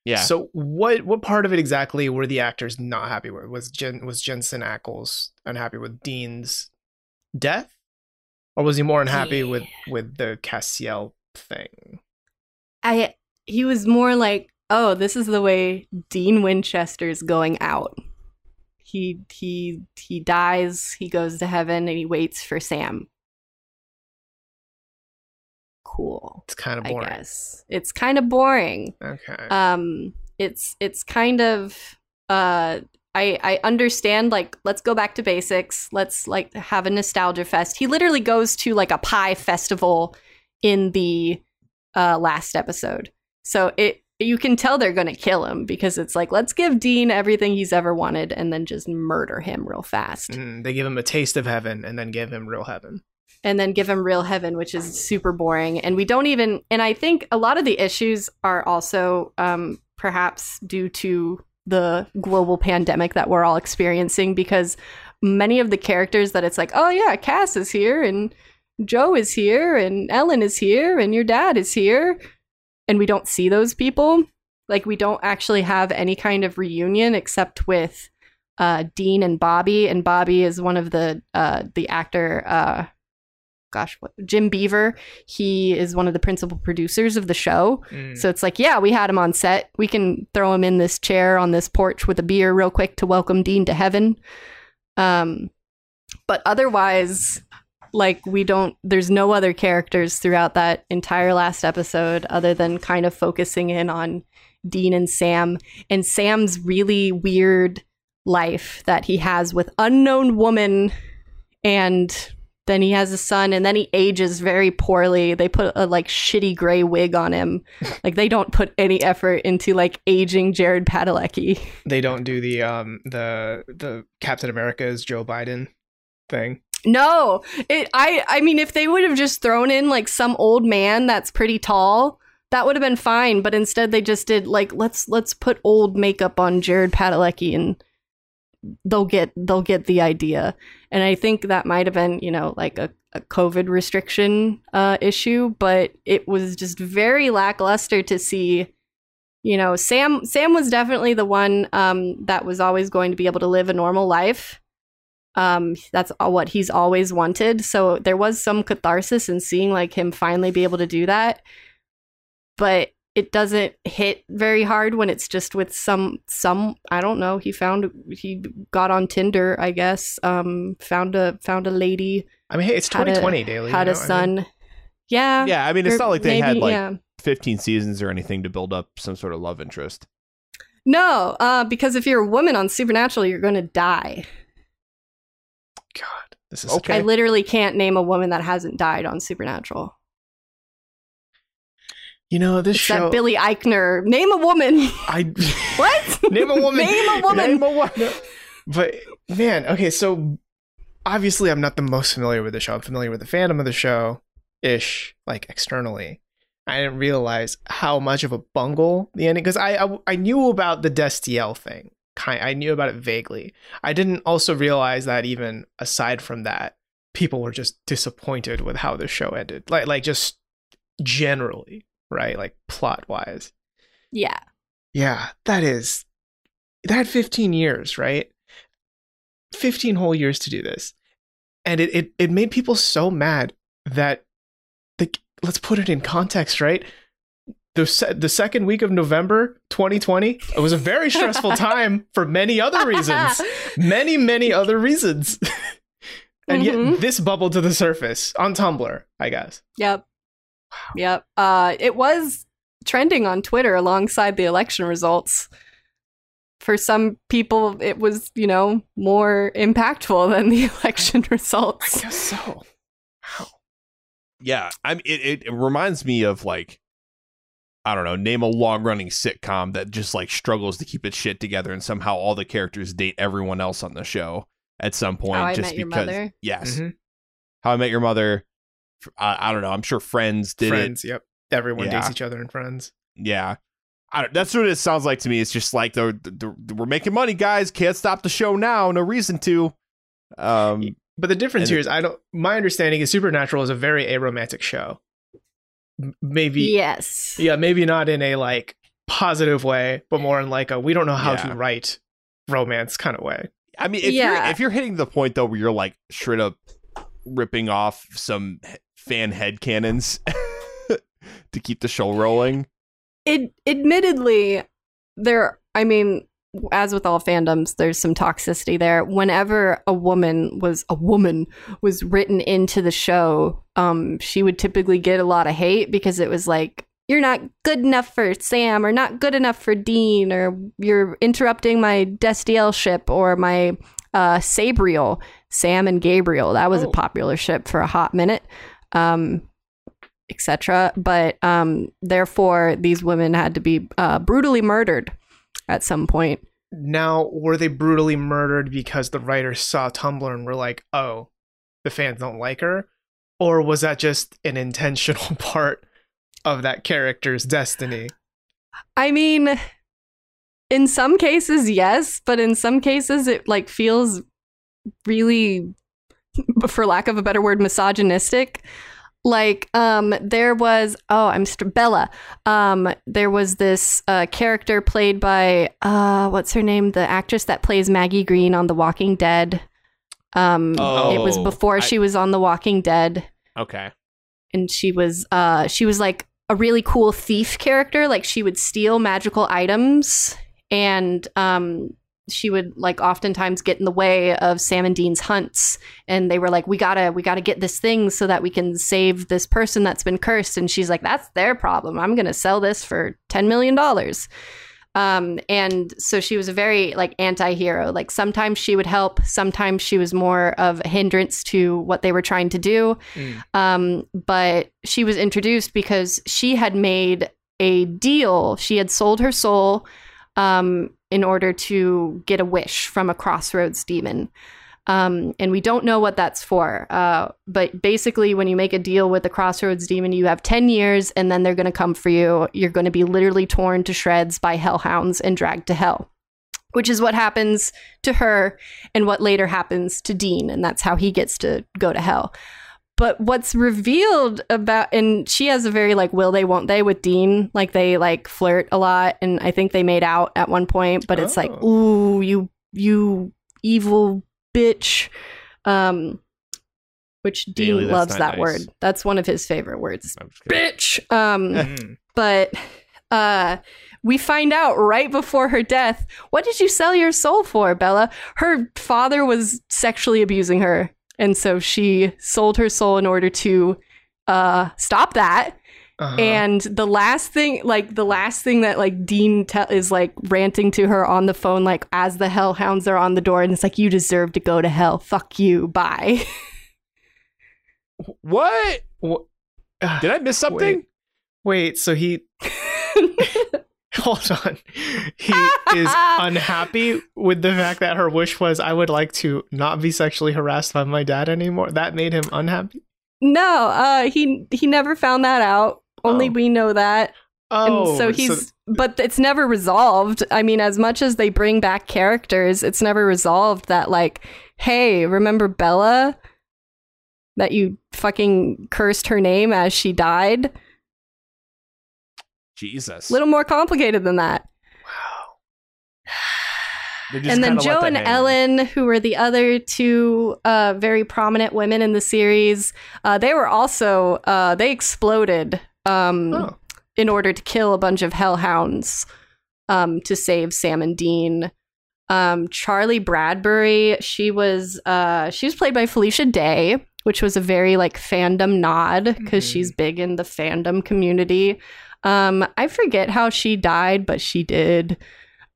yeah. So what what part of it exactly were the actors not happy with? Was Jen was Jensen Ackles unhappy with Dean's death? Or was he more unhappy with with the Castiel thing? I, he was more like, oh, this is the way Dean Winchester's going out. He, he, he dies, he goes to heaven, and he waits for Sam. Cool. It's kind of I boring. guess it's kind of boring. Okay. um it's it's kind of uh I I understand like let's go back to basics. Let's like have a nostalgia fest. He literally goes to like a pie festival in the uh last episode. So it you can tell they're going to kill him because it's like let's give Dean everything he's ever wanted and then just murder him real fast. Mm, they give him a taste of heaven and then give him real heaven. And then give him real heaven which is super boring. And we don't even and i think a lot of the issues are also um, perhaps due to the global pandemic that we're all experiencing because many of the characters that it's like oh yeah cass is here and jo is here and ellen is here and your dad is here and we don't see those people. Like we don't actually have any kind of reunion except with uh, Dean and Bobby, and Bobby is one of the uh, the actor uh, gosh, what Jim Beaver. He is one of the principal producers of the show. Mm. So it's like, yeah, we had him on set. We can throw him in this chair on this porch with a beer real quick to welcome Dean to heaven. Um, but otherwise, like we don't. There's no other characters throughout that entire last episode other than kind of focusing in on Dean and Sam and Sam's really weird life that he has with unknown woman and then he has a son and then he ages very poorly. They put a like shitty gray wig on him. [laughs] Like they don't put any effort into like aging jared padalecki. [laughs] They don't do the um the the Captain America's Joe Biden thing. no. It i i mean if they would have just thrown in like some old man that's pretty tall that would have been fine. But instead they just did like let's let's put old makeup on jared padalecki and they'll get they'll get the idea. And i think that might have been you know like a, a covid restriction uh issue but it was just very lackluster to see you know sam sam was definitely the one um that was always going to be able to live a normal life. Um that's what he's always wanted. So there was some catharsis in seeing like him finally be able to do that. But it doesn't hit very hard when it's just with some some I don't know. He found he got on Tinder, I guess. Um, found a found a lady, I mean, hey, it's a- 2020, Daily. had you a know? I mean, son. yeah, yeah, I mean, it's not like they had like yeah. 15 seasons or anything to build up some sort of love interest. No, uh, because if you're a woman on Supernatural, you're going to die. God, this is Okay. I literally can't name a woman that hasn't died on Supernatural. You know this It's show. that Billy Eichner. Name a woman. I [laughs] [laughs] what? name a woman. Name a woman. Name a woman. But man, okay, so obviously I'm not the most familiar with the show. I'm familiar with the fandom of the show, ish, like externally. I didn't realize how much of a bungle the ending because I, I I knew about the Destiel thing. Kind I knew about it vaguely. I didn't also realize that even aside from that, people were just disappointed with how the show ended. Like like just generally, right? Like plot wise. Yeah. Yeah, that is that had 15 years, right? 15 whole years to do this. And it it, it made people so mad that the let's put it in context, right? The, se- the second week of November 2020, it was a very stressful [laughs] time for many other reasons. [laughs] Many, many other reasons. [laughs] and Mhm. yet this bubbled to the surface on Tumblr, I guess. Yep. Yep. Uh, it was trending on Twitter alongside the election results. For some people, it was, you know, more impactful than the [laughs] election results. I guess so. Wow. Yeah, I mean, it, it, it reminds me of like, I don't know, name a long running sitcom that just like struggles to keep its shit together, and somehow all the characters date everyone else on the show at some point. How I just Met Your because, Mother? yes, Mhm. How I Met Your Mother. F- I, I don't know. I'm sure Friends did Friends, yep. Everyone Yeah. dates each other in Friends. Yeah. I don't, that's what it sounds like to me. It's just like they're, they're, we're making money, guys. Can't stop the show now. No reason to. Um, But the difference And here it- is, I don't. My understanding is Supernatural is a very aromantic show. Maybe, Yes. yeah, maybe not in a like positive way, but more in like a we don't know how Yeah. to write romance kind of way. I mean, if Yeah. you're if you're hitting the point though where you're like straight up ripping off some fan head cannons [laughs] to keep the show rolling, It admittedly there I mean as with all fandoms there's some toxicity there. Whenever a woman was a woman was written into the show um she would typically get a lot of hate because it was like you're not good enough for Sam or not good enough for Dean or you're interrupting my Destiel ship or my uh Sabriel Sam and Gabriel that was Oh. a popular ship for a hot minute um etc. But um, therefore, these women had to be uh, brutally murdered at some point. Now, were they brutally murdered because the writers saw Tumblr and were like, "Oh, the fans don't like her," or was that just an intentional [laughs] part of that character's destiny? I mean, in some cases, yes, but in some cases, it like feels really, [laughs] for lack of a better word, misogynistic. Like, um, there was oh, I'm st- Bella. Um, there was this uh, character played by uh, what's her name? The actress that plays Maggie Greene on The Walking Dead. Um, it was Oh, before I- she was on The Walking Dead. okay, and she was uh she was like a really cool thief character like she would steal magical items and um she would like oftentimes get in the way of Sam and Dean's hunts. And they were like we got to we got to get this thing so that we can save this person that's been cursed. And she's like that's their problem. I'm going to sell this for 10 million dollars. Um and so she was a very like anti-hero. Like sometimes she would help sometimes she was more of a hindrance to what they were trying to do. Mm. um, but she was introduced because she had made a deal. She had sold her soul um, in order to get a wish from a crossroads demon. Um, and we don't know what that's for. Uh, but basically, when you make a deal with the crossroads demon, you have 10 years and then they're going to come for you. You're going to be literally torn to shreds by hellhounds and dragged to hell, which is what happens to her and what later happens to Dean. And that's how he gets to go to hell but what's revealed about and she has a very like will they won't they with dean like they like flirt a lot and i think they made out at one point but it's like Oh. ooh you you evil bitch um which dean Daily, that's loves that nice. word that's one of his favorite words I'm just kidding. bitch um Mm. but uh we find out right before her death what did you sell your soul for bella her father was sexually abusing her and so she sold her soul in order to uh stop that. Uh-huh. and the last thing like the last thing that like dean te- is like ranting to her on the phone like as the hellhounds are on the door and it's like you deserve to go to hell. Fuck you. Bye. [laughs] What? Wha- Ah, did I miss [sighs] something? Wait, so he [laughs] [laughs] hold on. He is [laughs] unhappy with the fact that her wish was I would like to not be sexually harassed by my dad anymore. That made him unhappy. No, uh, he he never found that out. Only Oh. we know that. Oh, and so he's but it's never resolved i mean as much as they bring back characters it's never resolved that like hey remember bella that you fucking cursed her name as she died Jesus. a little more complicated than that wow. And then jo and hang. ellen who were the other two uh, very prominent women in the series uh, they were also uh, they exploded um, Oh. in order to kill a bunch of hellhounds um, to save Sam and Dean. Um, Charlie Bradbury, she was uh, she was played by Felicia Day, which was a very like fandom nod because Mhm. she's big in the fandom community. Um, I forget how she died, but she did.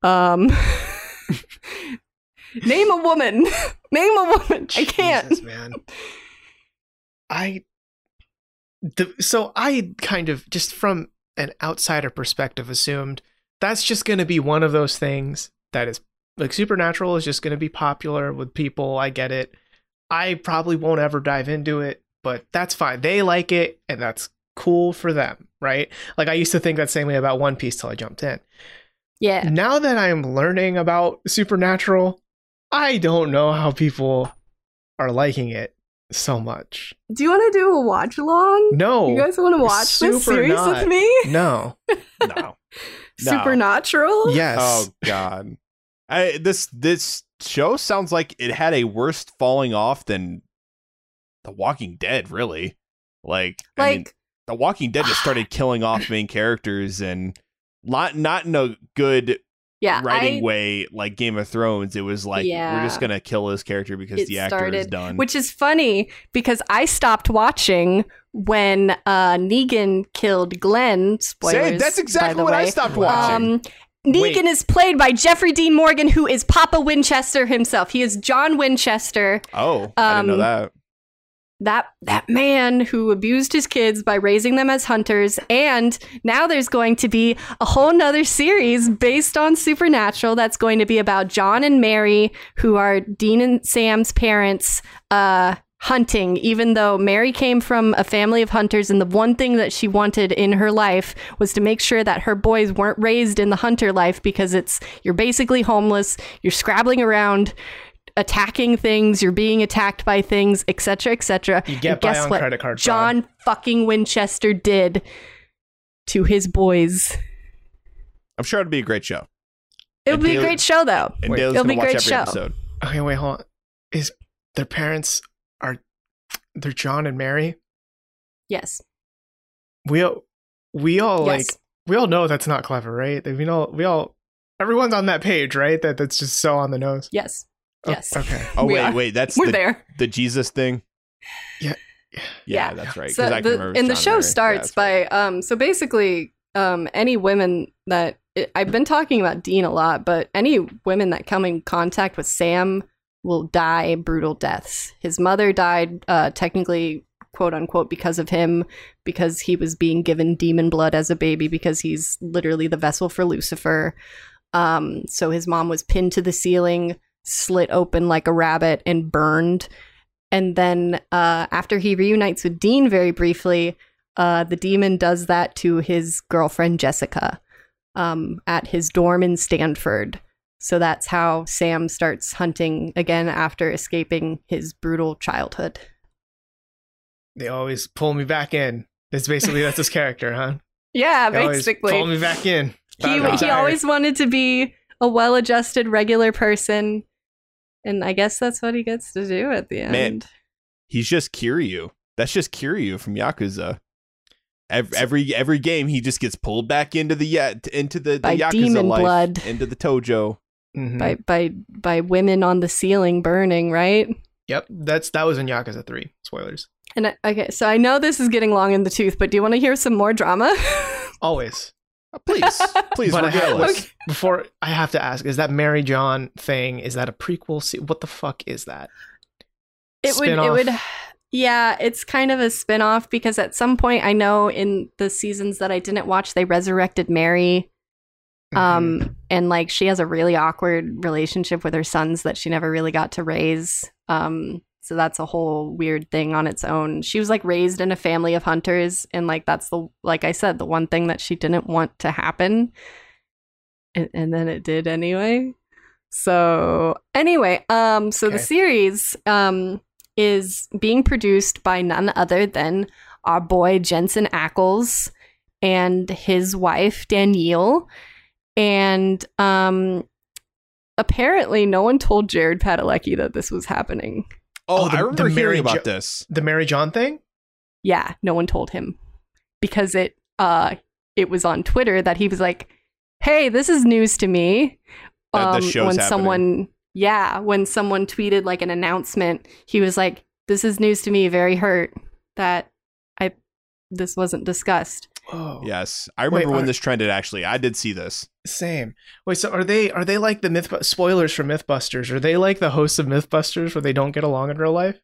Um, [laughs] name a woman. [laughs] name a woman. I can't. Jesus, man. I the, so I kind of just from an outsider perspective assumed that's just going to be one of those things that is like supernatural is just going to be popular with people. I get it. I probably won't ever dive into it, but that's fine. They like it and that's cool for them, right? Like I used to think that same way about One Piece till I jumped in. Yeah. Now that I'm learning about supernatural, I don't know how people are liking it so much. Do you want to do a watch along? No. You guys want to watch this series not. with me? no. [laughs] No. No. Supernatural? Yes. Oh God. I this this show sounds like it had a worse falling off than The Walking Dead, really. Like, I mean, Like, The Walking Dead just started [sighs] killing off main characters and not not in a good yeah, writing I, way like Game of Thrones. It was like we're just gonna kill this character because It the actor is done. which is funny because I stopped watching when uh, Negan killed Glenn. Spoilers. Say, that's by exactly the what I stopped watching. Um, Negan Wait. is played by Jeffrey Dean Morgan, who is Papa Winchester himself. He is John Winchester, oh, I didn't know um, that. That that man who abused his kids by raising them as hunters. And now there's going to be a whole nother series based on Supernatural that's going to be about John and Mary, who are Dean and Sam's parents, uh, hunting, even though Mary came from a family of hunters, and the one thing that she wanted in her life was to make sure that her boys weren't raised in the hunter life because it's you're basically homeless, you're scrabbling around, attacking things, you're being attacked by things, etc., etc. You get And by guess on what credit card fraud. John fucking Winchester did to his boys. I'm sure it'd be a great show. It'll And be a great show, though. And Wait, Dale's it'll gonna be a watch great every show. episode. Okay, wait, hold on. Is their parents are they're John and Mary? Yes. We all we all yes. like we all know that's not clever, right? We all we all everyone's on that page, right? That that's just so on the nose. yes. Oh, Yes. Okay. [laughs] Oh We wait, are. wait, that's We're the, there. the Jesus thing. Yeah. yeah, Yeah. that's right. 'cause So I can the, remember and the John show Mary. starts Yeah, that's right. by um so basically um any women that I've been talking about Dean a lot, but any women that come in contact with Sam will die brutal deaths. His mother died uh technically quote unquote because of him because he was being given demon blood as a baby because he's literally the vessel for Lucifer. Um so his mom was pinned to the ceiling, slit open like a rabbit and burned. And then uh, after he reunites with Dean very briefly, uh, the demon does that to his girlfriend Jessica um, at his dorm in Stanford. So that's how Sam starts hunting again after escaping his brutal childhood. They always pull me back in. It's basically that's his character, huh? [laughs] Yeah, They basically. pull me back in. he, he always wanted to be a well adjusted, regular person. And I guess that's what he gets to do at the end. Man, He's just Kiryu. That's just Kiryu from Yakuza. Every, every every game, he just gets pulled back into the ya- into the, the By Yakuza demon life, blood. into the Tojo. Mhm. by by by women on the ceiling burning, right? Yep, that's that was in Yakuza three. Spoilers. And I, okay, so I know this is getting long in the tooth, but do you want to hear some more drama? [laughs] Always. Please, please, But have- regale. Okay. Before I have to ask, is that Mary John thing? Is that a prequel? Se- what the fuck is that? it would it Spin-off? would yeah, it's kind of a spin-off because at some point I know in the seasons that I didn't watch they resurrected Mary Mhm. um and like she has a really awkward relationship with her sons that she never really got to raise. Um So that's a whole weird thing on its own. She was like raised in a family of hunters and like that's the like I said the one thing that she didn't want to happen. And, and then it did anyway. So anyway, um so the series um is being produced by none other than our boy Jensen Ackles and his wife Danielle and um apparently no one told Jared Padalecki that this was happening. Oh, Oh, the- I remember the hearing Mary about Jo- this. The Mary John thing? Yeah, no one told him because it uh it was on Twitter that he was like, "Hey, this is news to me." Um, That the show's when happening. someone yeah, when someone tweeted like an announcement, he was like, "This is news to me, very hurt that I this wasn't discussed." Whoa. Yes, I remember Wait, when are- this trended. Actually, I did see this. Same. Wait, so are they are they like the myth spoilers for Mythbusters? Are they like the hosts of Mythbusters where they don't get along in real life?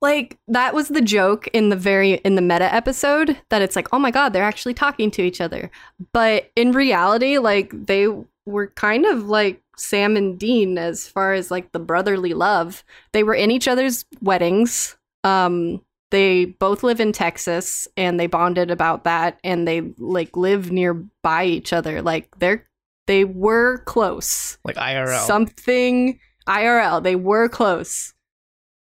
Like that was the joke in the very in the meta episode that it's like, oh my god, they're actually talking to each other. But in reality, like they were kind of like Sam and Dean as far as like the brotherly love. They were in each other's weddings. Um they both live in Texas and they bonded about that and they like live nearby each other. Like they're they were close Like IRL. something IRL. They were close.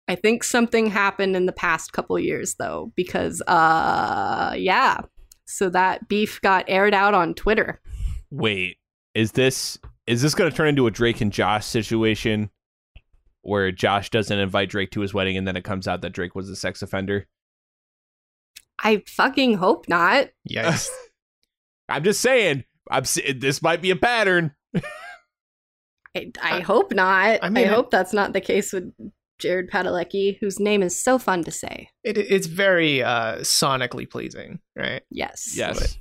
I think something happened in the past couple years though, because uh yeah. So that beef got aired out on Twitter. Wait, is this is this going to turn into a Drake and Josh situation where Josh doesn't invite Drake to his wedding and then it comes out that Drake was a sex offender? I fucking hope not. Yes. [laughs] I'm just saying. I'm this might be a pattern. I, I I- hope not. I I, mean, it- hope that's not the case with Jared Padalecki, whose name is so fun to say. it, it's very uh sonically pleasing, right? Yes. Yes.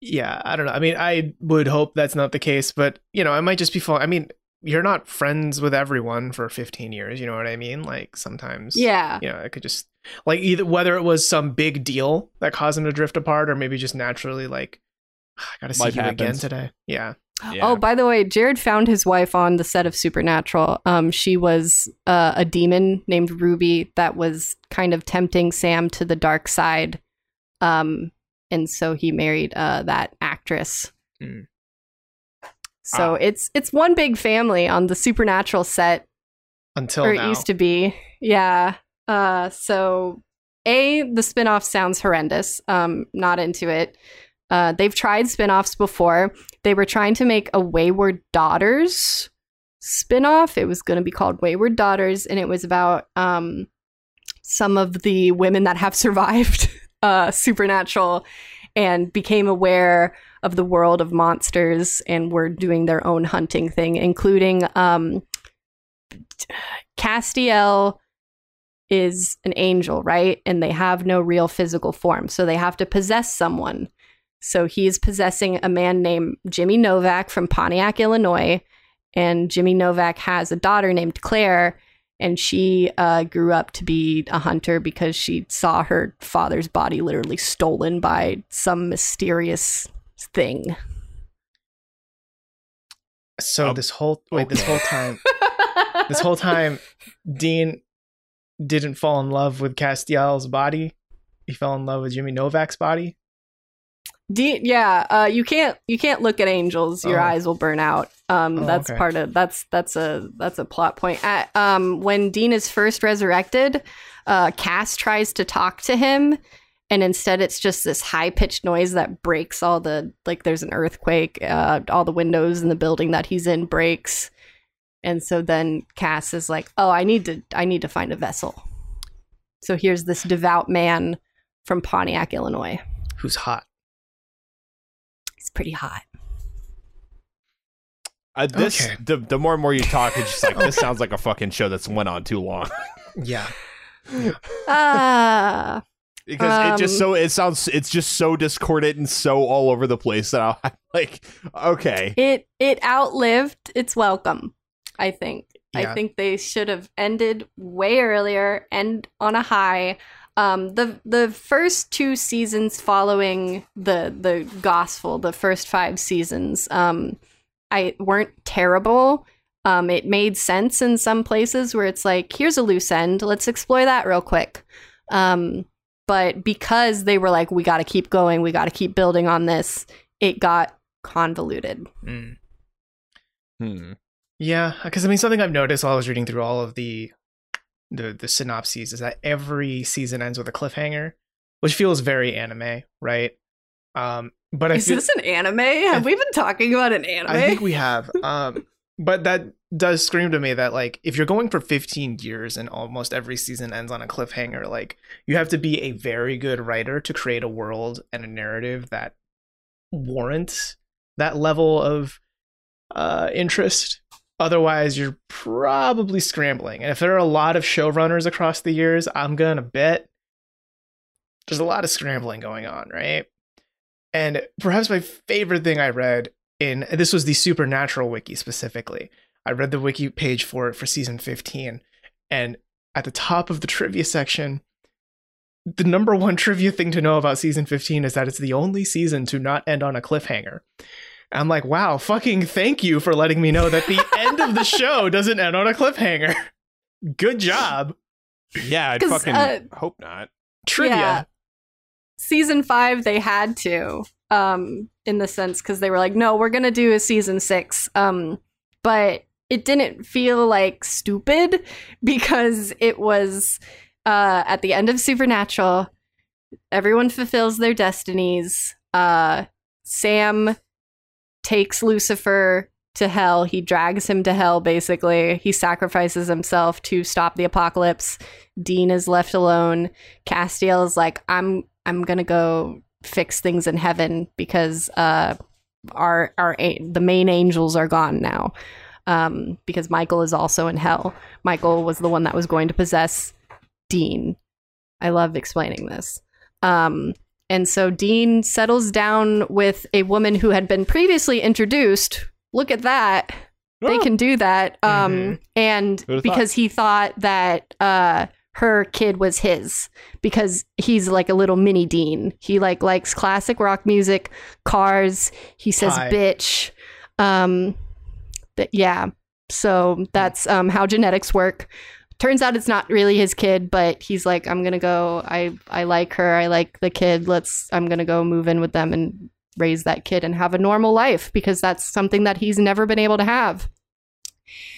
Yeah, I don't know. I mean, I would hope that's not the case, but you know, I might just be fun. I mean, you're not friends with everyone for 15 years, you know what I mean? Like sometimes Yeah. you know, it could just like either whether it was some big deal that caused them to drift apart or maybe just naturally like I gotta see Life you again today. Yeah. Yeah. Oh, by the way, Jared found his wife on the set of Supernatural. Um, she was uh, a demon named Ruby that was kind of tempting Sam to the dark side. Um, and so he married uh, that actress. Hmm. So Ah. it's it's one big family on the Supernatural set, Until or now. it used to be. Yeah. Uh, so a the spinoff sounds horrendous. Um, not into it. Uh, they've tried spin-offs before. They were trying to make a Wayward Daughters spin-off. It was going to be called Wayward Daughters, and it was about um, some of the women that have [laughs] survived uh, supernatural and became aware of the world of monsters and were doing their own hunting thing, including um, Castiel is an angel, right? And they have no real physical form. So they have to possess someone. So he's possessing a man named Jimmy Novak from Pontiac, Illinois. And Jimmy Novak has a daughter named Claire. And she uh, grew up to be a hunter because she saw her father's body literally stolen by some mysterious thing. So Um, this whole wait, this whole time [laughs] this whole time Dean didn't fall in love with Castiel's body. He fell in love with Jimmy Novak's body. Dean, yeah, uh, you can't you can't look at angels; your Oh. eyes will burn out. Um, Oh, that's okay. part of that's that's a that's a plot point. At, um, when Dean is first resurrected, uh, Cass tries to talk to him, and instead it's just this high pitched noise that breaks all the like. There's an earthquake. Uh, all the windows in the building that he's in breaks, and so then Cass is like, "Oh, I need to I need to find a vessel." So here's this devout man from Pontiac, Illinois. Who's hot? He's pretty hot. Uh, this Okay. the, the more and more you talk, it's just like this [laughs] sounds like a fucking show that's went on too long Yeah. Ah. Because it just Um, so it sounds it's just so discordant and so all over the place that I'm [laughs] like, okay, it it outlived its welcome. I think. Yeah. I think they should have ended way earlier and on a high. Um, the the first two seasons following the the gospel, the first five seasons, um, I weren't terrible. Um, it made sense in some places where it's like, here's a loose end, let's explore that real quick. Um, but because they were like, we got to keep going, we got to keep building on this, it got convoluted. Mm. Hmm. Yeah, because I mean, something I've noticed while I was reading through all of the the the synopses is that every season ends with a cliffhanger, which feels very anime, right? Um, but I Is feel, this an anime? Have we been talking about an anime? I think we have. Um, but that does scream to me that like if you're going for 15 years and almost every season ends on a cliffhanger, like you have to be a very good writer to create a world and a narrative that warrants that level of uh, interest. Otherwise, you're probably scrambling. And if there are a lot of showrunners across the years, I'm gonna bet there's a lot of scrambling going on, right? And perhaps my favorite thing I read in this was the Supernatural wiki specifically. I read the wiki page for it for season 15, and at the top of the trivia section, the number one [laughs] trivia thing to know about season 15 is that it's the only season to not end on a cliffhanger. I'm like, wow, fucking thank you for letting me know that the [laughs] end of the show doesn't end on a cliffhanger. [laughs] Good job. Yeah, I'd 'Cause, fucking uh, hope not. Trivia. Yeah. season five they had to um in the sense because they were like no we're gonna do a season six. Um but it didn't feel like stupid [laughs] because it was uh at the end of supernatural everyone fulfills their destinies. Uh sam takes lucifer to hell. He drags him to hell basically. He sacrifices himself to stop the apocalypse. Dean is left alone. Castiel is like i'm i'm gonna go fix things in heaven because uh our our a- the main angels are gone now. Um because michael is also in hell. Michael was the one that was going to possess dean. I love explaining this. Um and so dean settles down with a woman who had been previously introduced. Look at that. They Oh, can do that. Um Mhm. and because he thought that uh her kid was his because he's like a little mini dean. He like likes classic rock music cars he says Pie. bitch. Um but yeah so that's um how genetics work. Turns out it's not really his kid but he's like i'm gonna go i i like her i like the kid let's i'm gonna go move in with them and raise that kid and have a normal life because that's something that he's never been able to have.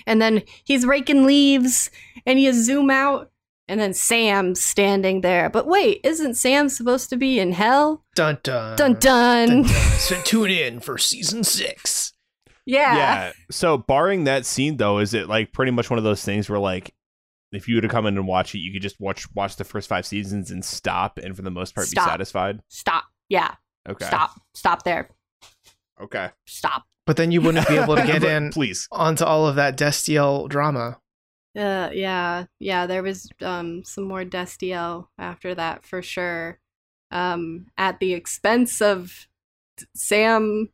And then he's raking leaves and you zoom out and then sam's standing there but wait isn't sam supposed to be in hell Dun dun. dun dun, Dun, dun. [laughs] So tune in for season six. Yeah. yeah. So, barring that scene, though, is it like pretty much one of those things where, like, if you were to come in and watch it, you could just watch watch the first five seasons and stop, and for the most part, Stop. be satisfied. stop yeah Okay. stop stop there Okay. stop But then you wouldn't be able to [laughs] get in Please. onto all of that Destiel drama. Uh, yeah, yeah. There was um some more Destiel after that for sure. Um, at the expense of Sam,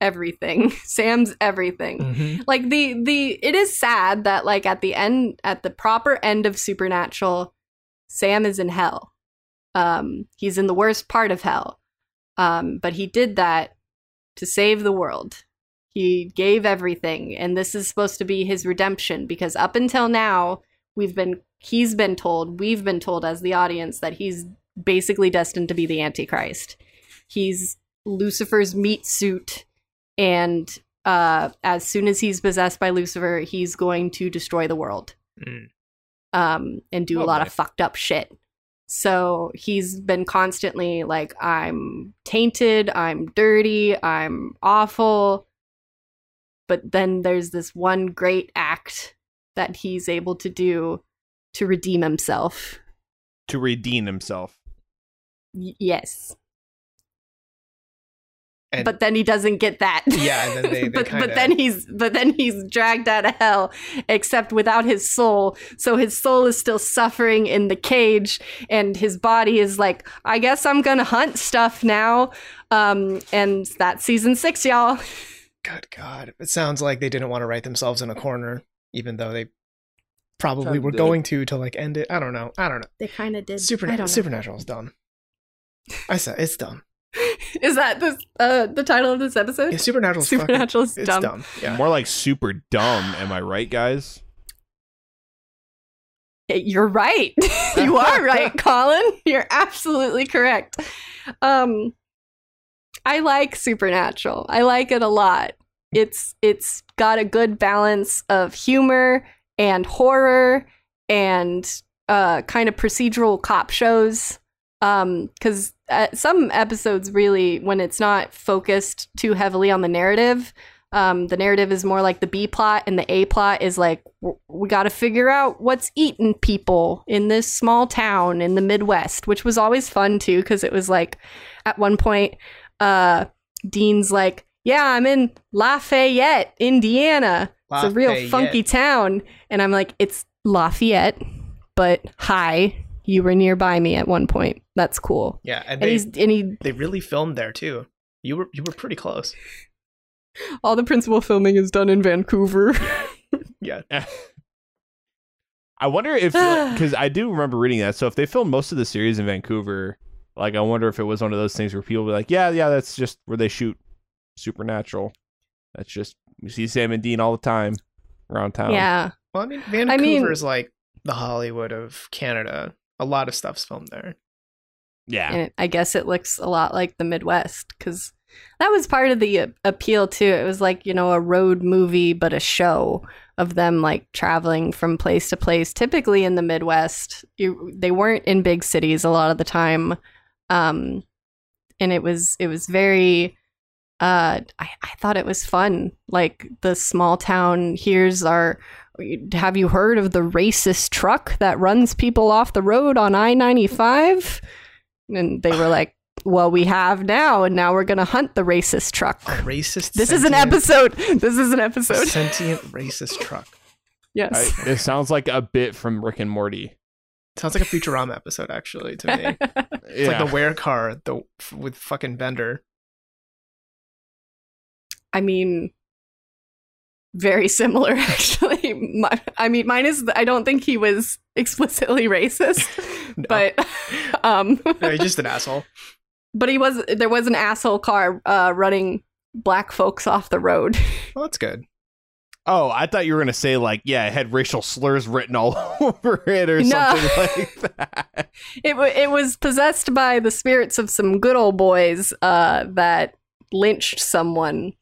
everything. [laughs] Sam's everything. Like the the it is sad that like at the end at the proper end of Supernatural, Sam is in hell. Um, he's in the worst part of hell. Um, but he did that to save the world. He gave everything, and this is supposed to be his redemption because up until now, we've been he's been told, we've been told as the audience that he's basically destined to be the Antichrist. He's Lucifer's meat suit, and uh, as soon as he's possessed by Lucifer, he's going to destroy the world Mm. um, and do a lot of fucked up shit. So he's been constantly like, I'm tainted, I'm dirty, I'm awful. But then there's this one great act that he's able to do to redeem himself. To redeem himself. Y- yes. And but then he doesn't get that. Yeah, they- [laughs] they but kinda- but then he's but then he's dragged out of hell, except without his soul. So his soul is still suffering in the cage, and his body is like, I guess I'm gonna hunt stuff now. Um, and that's season six, y'all. [laughs] good God, it sounds like they didn't want to write themselves in a corner, even though they probably were uh, going to to like end it. I don't know. I don't know. They kind of did. Super I don't know. Supernatural's done. I said it's done. [laughs] Is that the uh, the title of this episode? Yeah, Supernatural's Supernatural is fucking, dumb. It's dumb. Yeah. More like super dumb. Am I right, guys? You're right. [laughs] you are right, [laughs] Colin. You're absolutely correct. Um I like Supernatural. I like it a lot. It's it's got a good balance of humor and horror and uh kind of procedural cop shows. Um cuz uh, some episodes really when it's not focused too heavily on the narrative, um, the narrative is more like the B plot, and the A plot is like we got to figure out what's eating people in this small town in the Midwest, which was always fun too, because it was like at one point, uh, Dean's like, "Yeah, I'm in Lafayette, Indiana. It's a real funky town," and I'm like, "It's Lafayette, but hi, you were nearby me at one point. That's cool." Yeah, and And they he's and he they really filmed there too. You were you were pretty close. all the principal filming is done in Vancouver. [laughs] Yeah. [laughs] I wonder if [sighs] because I do remember reading that. So if they filmed most of the series in Vancouver, like I wonder if it was one of those things where people were like, "Yeah, yeah, that's just where they shoot Supernatural. That's just you see Sam and Dean all the time around town." yeah. Well, I mean, Vancouver I mean- is like the Hollywood of Canada. A lot of stuff's filmed there. yeah. and I guess it looks a lot like the Midwest because that was part of the uh, appeal too. It was like you know a road movie, but a show of them like traveling from place to place. Typically in the Midwest, you, they weren't in big cities a lot of the time, um, and it was it was very. Uh, I, I thought it was fun, like the small town. Here's our. Have you heard of the racist truck that runs people off the road on I ninety five? And they were like, well, we have now, and now we're going to hunt the racist truck. A racist. This is an episode. [laughs] This is an episode. Sentient racist truck. Yes. I, it sounds like a bit from Rick and Morty. Sounds like a Futurama episode, actually, to me. [laughs] It's like the werecar the with fucking Bender. I mean, very similar, [laughs] actually. My, I mean, mine is, I don't think he was explicitly [laughs] racist, No. but, [laughs] um, No, he's just an asshole. but he was, there was an asshole car, uh, running black folks off the road. Well, that's good. Oh, I thought you were gonna say like, yeah, it had racial slurs written all over it or No. something like that. It, wa it was possessed by the spirits of some good old boys, uh, that lynched someone,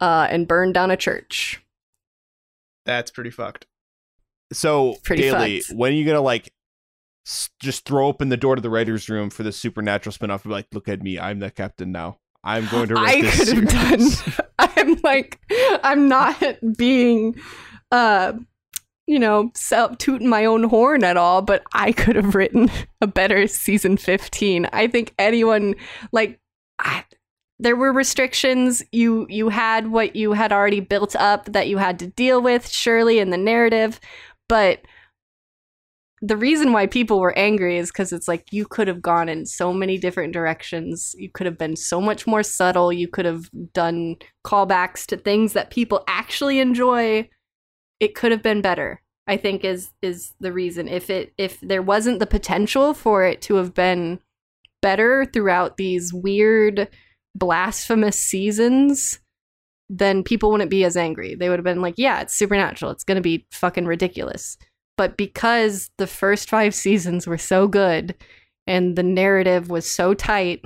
uh, and burned down a church. That's pretty fucked. So, Pretty Daily, fucked. when are you gonna like s- just throw open the door to the writers' room for the supernatural spinoff? And be like, look at me, I'm the captain now. I'm going to. I could have done. [laughs] I'm like, I'm not being, uh, you know, self tooting my own horn at all, but I could have written a better season 15. I think anyone like, I, there were restrictions. You you had what you had already built up that you had to deal with, surely in the narrative, but the reason why people were angry is because it's like you could have gone in so many different directions. You could have been so much more subtle. You could have done callbacks to things that people actually enjoy. It could have been better. I think is is the reason. If it if there wasn't the potential for it to have been better throughout these weird blasphemous seasons, then people wouldn't be as angry. They would have been like, yeah, it's supernatural. It's going to be fucking ridiculous but because the first five [laughs] seasons were so good and the narrative was so tight,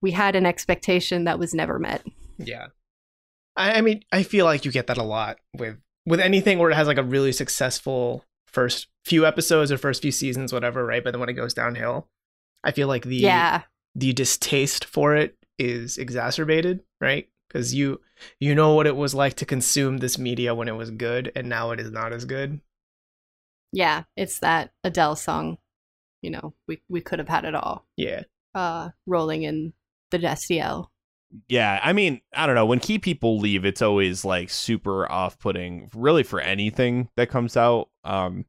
we had an expectation that was never met. Yeah. I, I mean, I feel like you get that a lot with with anything where it has like a really successful first few episodes or first few seasons, whatever, right? But then when it goes downhill, I feel like the yeah, the distaste for it is exacerbated, right? Because you you know what it was like to consume this media when it was good, and now it is not as good. yeah, it's that Adele song. You know, we we could have had it all. Yeah, Uh, rolling in the Destiel. Yeah, I mean, I don't know. When key people leave, it's always like super off-putting, really for anything that comes out. Um,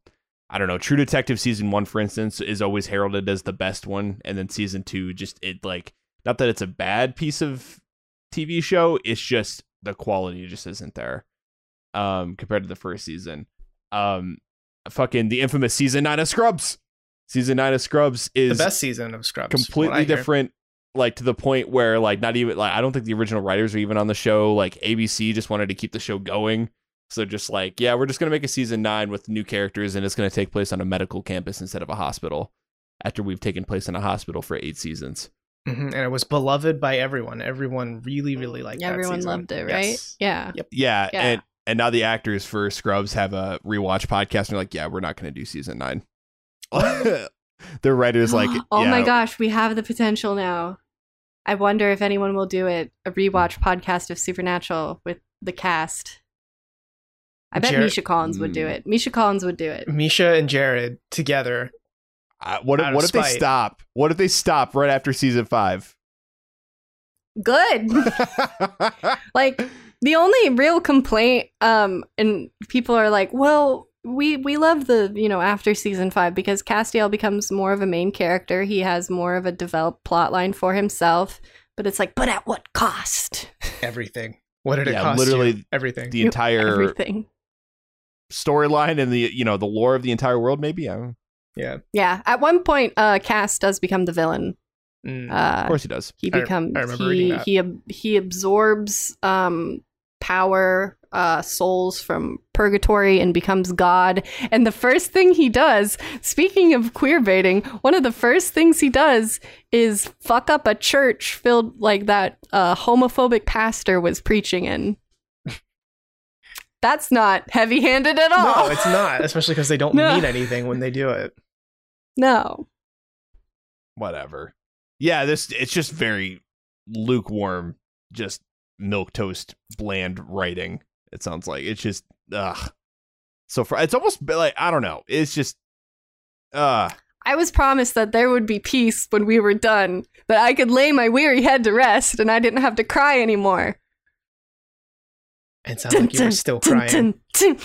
I don't know. True Detective season one, for instance, is always heralded as the best one, and then season two, just it like not that it's a bad piece of TV show, it's just the quality just isn't there, um, compared to the first season. Um, fucking the infamous season nine of Scrubs. Season nine of Scrubs is the best season of Scrubs. completely different like to the point where like not even like I don't think the original writers are even on the show. Like ABC just wanted to keep the show going. So just like, yeah, we're just gonna make a season nine with new characters and it's gonna take place on a medical campus instead of a hospital. After we've taken place in a hospital for eight seasons. Mhm, And it was beloved by everyone. Everyone really, really liked that Everyone season. loved it, right? Yes. Yeah. Yeah, Yeah. and and now the actors for Scrubs have a rewatch podcast and they're like, yeah, we're not gonna do season nine. [laughs] the writers like, [gasps] oh my gosh, we have the potential now. I wonder if anyone will do it. A rewatch podcast of Supernatural with the cast. I bet Jared- Misha Collins would do Mm. it. Misha Collins would do it. Misha and Jared together. Uh, what if, what if they stop? What if they stop right after season five? Good. [laughs] like the only real complaint um and people are like well we we love the you know after season five because castiel becomes more of a main character he has more of a developed plot line for himself but it's like but at what cost Everything. What did it cost? literally you? everything. the entire everything storyline and the you know the lore of the entire world. Maybe I don't, yeah. yeah at one point uh cass does become the villain Mm. uh of course he does. he becomes I remember reading he that. he ab- he absorbs um power uh souls from purgatory and becomes god and the first thing he does speaking of queer baiting one of the first things he does is fuck up a church filled like that uh homophobic pastor was preaching in that's not heavy-handed at all No, it's not, especially because they don't [laughs] No. mean anything when they do it. no Whatever. Yeah, this it's just very lukewarm, just milk toast, bland writing. It sounds like it's just ugh. So for it's almost like I don't know. It's just uh I was promised that there would be peace when we were done, that I could lay my weary head to rest and I didn't have to cry anymore. It sounds like you were still crying. Dun, dun,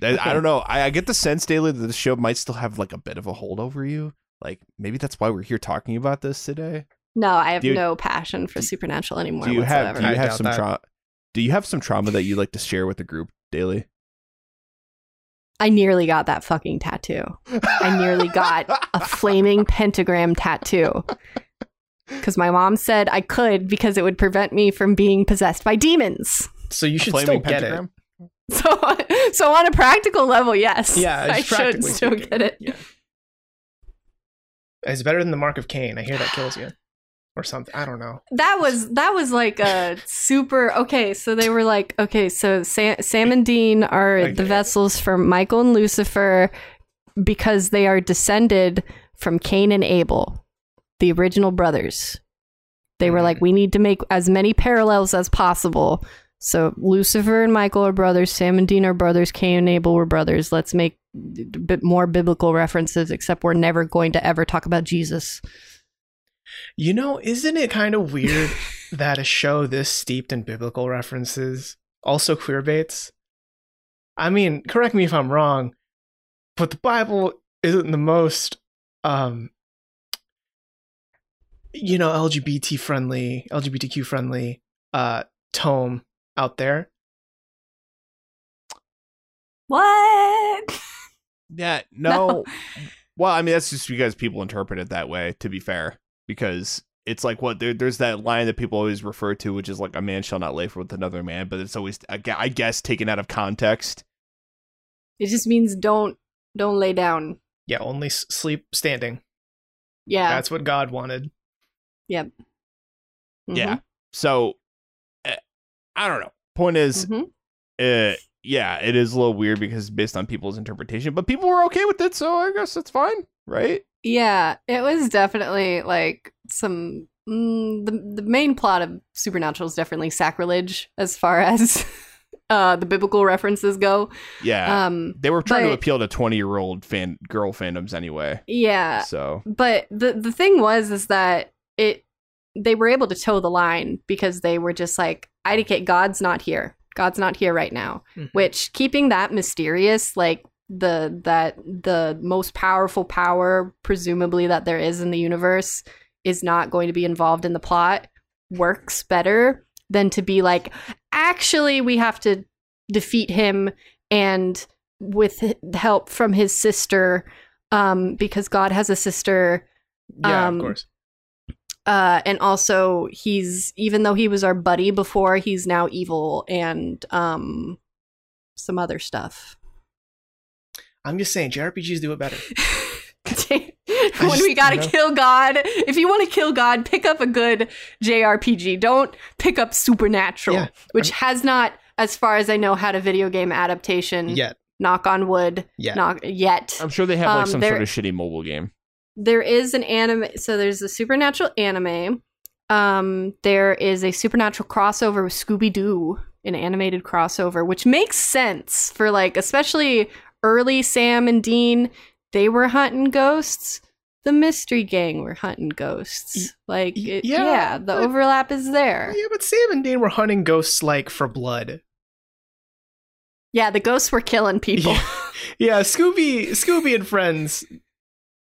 dun. I, [laughs] I don't know. I, I get the sense daily that the show might still have like a bit of a hold over you. Like maybe that's why we're here talking about this today. No, I have you- no passion for supernatural anymore. do you have do you I have some trauma? Do you have some trauma that you like to share with the group daily? I nearly got that fucking tattoo. I nearly got a [laughs] flaming pentagram tattoo. Because my mom said I could because it would prevent me from being possessed by demons. So you should Flaming still get pentagram? So, so on a practical level, yes. Yeah, I should still speaking. get it. Yeah. it. It's better than the mark of Cain. I hear that kills you, or something. I don't know. That was that was like a super okay. So they were like, okay, so Sam, Sam and Dean are Okay. the vessels for Michael and Lucifer because they are descended from Cain and Abel, the original brothers. They were like, we need to make as many parallels as possible. So Lucifer and Michael are brothers, Sam and Dean are brothers, Cain and Abel were brothers. Let's make a bit more biblical references, except we're never going to ever talk about Jesus. You know, isn't it kind of weird [laughs] that a show this steeped in biblical references also queerbaits? I mean, correct me if I'm wrong, but the Bible isn't the most, um, you know, LGBT friendly, LGBTQ friendly, uh, tome out there. What? [laughs] Yeah, no. Well, I mean that's just because people interpret it that way. To be fair, because it's like what there, there's that line that people always refer to, which is like a man shall not lay with another man, but it's always I guess taken out of context. It just means don't don't lay down. Yeah, only sleep standing. Yeah. That's what God wanted. Mhm. Yeah. So eh, I don't know. Point is, Mhm. uh, yeah, it is a little weird because based on people's interpretation, but people were okay with it, so I guess it's fine, right? Yeah, it was definitely like some. Mm, the the main plot of Supernatural is definitely sacrilege as far [laughs] as uh, the biblical references go. Yeah. Um, they were trying to appeal to 20 year old fan girl fandoms anyway. yeah, So but the the thing was is that it they were able to toe the line because they were just like IDK God's not here. God's not here right now. Mhm. Which keeping that mysterious like the that the most powerful power presumably that there is in the universe is not going to be involved in the plot works better than to be like actually we have to defeat him and with help from his sister um because God has a sister Yeah, Um, of course. Uh, and also, he's even though he was our buddy before, he's now evil and um, some other stuff. I'm just saying, JRPGs do it better. [laughs] [laughs] when just- we gotta you know. kill God, if you want to kill God, pick up a good JRPG. Don't pick up Supernatural, Yeah, which has not, as far as I know, had a video game adaptation. Yet, Knock on wood. yet. Knock yet. I'm sure they have like Um, some there- sort of shitty mobile game. There is an anime so there's a supernatural anime. Um there is a supernatural crossover with scooby-doo an animated crossover which makes sense for like especially early sam and dean. They were hunting ghosts. The mystery gang were hunting ghosts. Like it, yeah, yeah, the but- overlap is there. Yeah, but Sam and Dean were hunting ghosts like for blood. yeah the ghosts were killing people. Yeah, [laughs] yeah Scooby, Scooby and friends.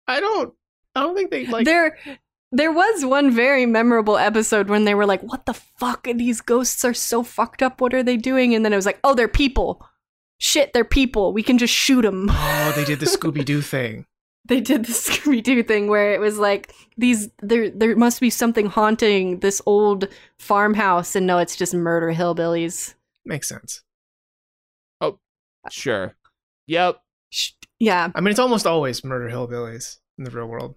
I don't, I don't think they like. there there was one very memorable episode when they were like what the fuck these ghosts are so fucked up what are they doing and then it was like oh they're people shit they're people we can just shoot them Oh, they did the Scooby Doo [laughs] thing. they did the scooby-doo thing where it was like these there there must be something haunting this old farmhouse and no it's just murder hillbillies Makes sense. Oh, sure. Yep. Sh- yeah I mean, it's almost always murder hillbillies in the real world.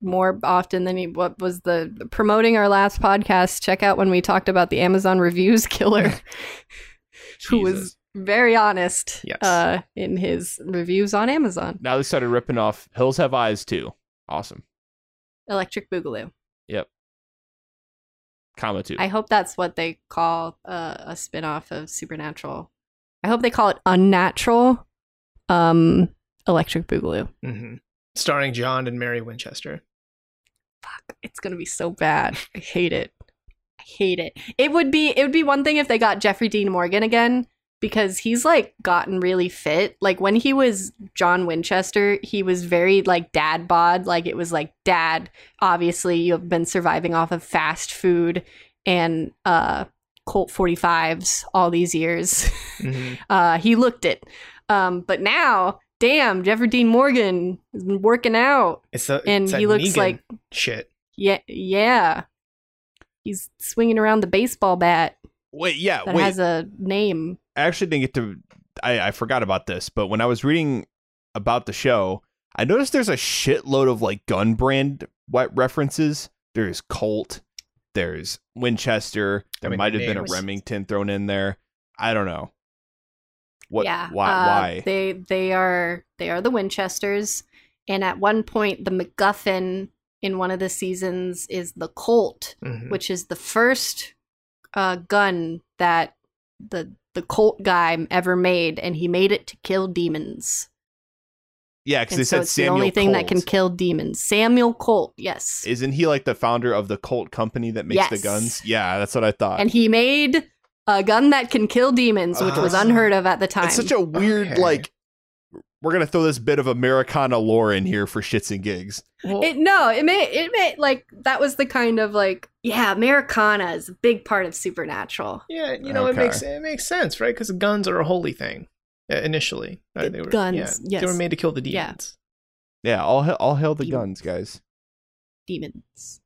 more often than he what was the promoting our last podcast check out when we talked about the amazon reviews killer [laughs] who was very honest Yes. uh, in his reviews on Amazon. Now they started ripping off Hills Have Eyes too. Awesome. Electric Boogaloo. Yep. Comma two. I hope that's what they call uh, a spin-off of Supernatural. I hope they call it Unnatural um, Electric Boogaloo. hmm Starring John and Mary Winchester. Fuck, it's gonna be so bad. I hate it. I hate it. It would be it would be one thing if they got Jeffrey Dean Morgan again because he's like gotten really fit. Like when he was John Winchester, he was very like dad bod. Like it was like dad. Obviously, you have been surviving off of fast food and uh Colt 45s all these years. [laughs] hmm uh he looked it. Um but now, damn, Jeffrey Dean Morgan has been working out It's the and it's he looks Negan like shit. yeah, yeah. He's swinging around the baseball bat wait, yeah, that wait. has a name. I actually didn't get to. I, I forgot about this, but when I was reading about the show, I noticed there's a shitload of like gun brand what references. There's Colt, there's Winchester. There many might have been a. Remington thrown in there. I don't know. What? yeah. Why? uh, why? They they are they are the Winchesters, and at one point the MacGuffin in one of the seasons is the Colt, Mhm. which is the first uh, gun that the the Colt guy ever made, and he made it to kill demons. Yeah, because they so said it's Samuel the only thing that can kill demons. Samuel Colt, yes. Isn't he like the founder of the Colt company that makes the guns? Yeah, that's what I thought. and he made a gun that can kill demons, which was Ah. unheard of at the time. it's such a weird Okay. like. We're gonna throw this bit of Americana lore in here for shits and gigs. Well, It no, it made it made like that was the kind of like yeah, Americana is a big part of Supernatural. yeah, you know, it makes it makes sense, right? Because guns are a holy thing uh, initially. Uh, they were, guns, yeah, They were made to kill the demons. Yeah, all hail, all hail the Demons. guns, guys. Demons.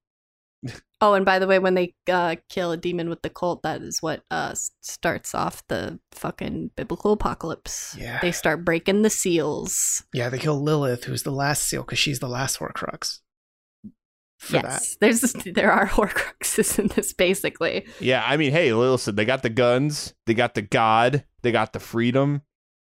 [laughs] oh, and by the way, when they uh, kill a demon with the Colt, that is what uh, starts off the fucking biblical apocalypse. Yeah. They start breaking the seals. Yeah, they kill Lilith, who's the last seal, because she's the last Horcrux. For that. yes, there's [laughs] there are Horcruxes in this basically. Yeah, I mean, hey, listen, they got the guns, they got the God, they got the freedom.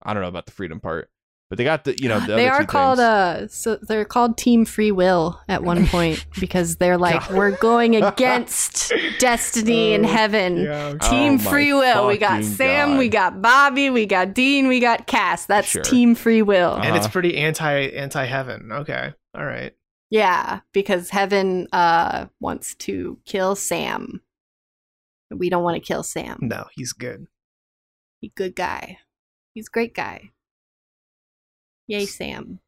I don't know about the freedom part, but they got the you know [gasps] the they other are two called things. uh so they're called team free will at one [laughs] point because they're like we're going against [laughs] destiny in Oh, heaven Yeah. team Oh free will we got sam God. we got bobby we got dean we got cass that's Sure. team free will Uh-huh. And it's pretty anti anti heaven. Okay. All right. yeah because heaven uh wants to kill sam we don't want to kill sam No, he's good. he's a good guy he's a great guy yay sam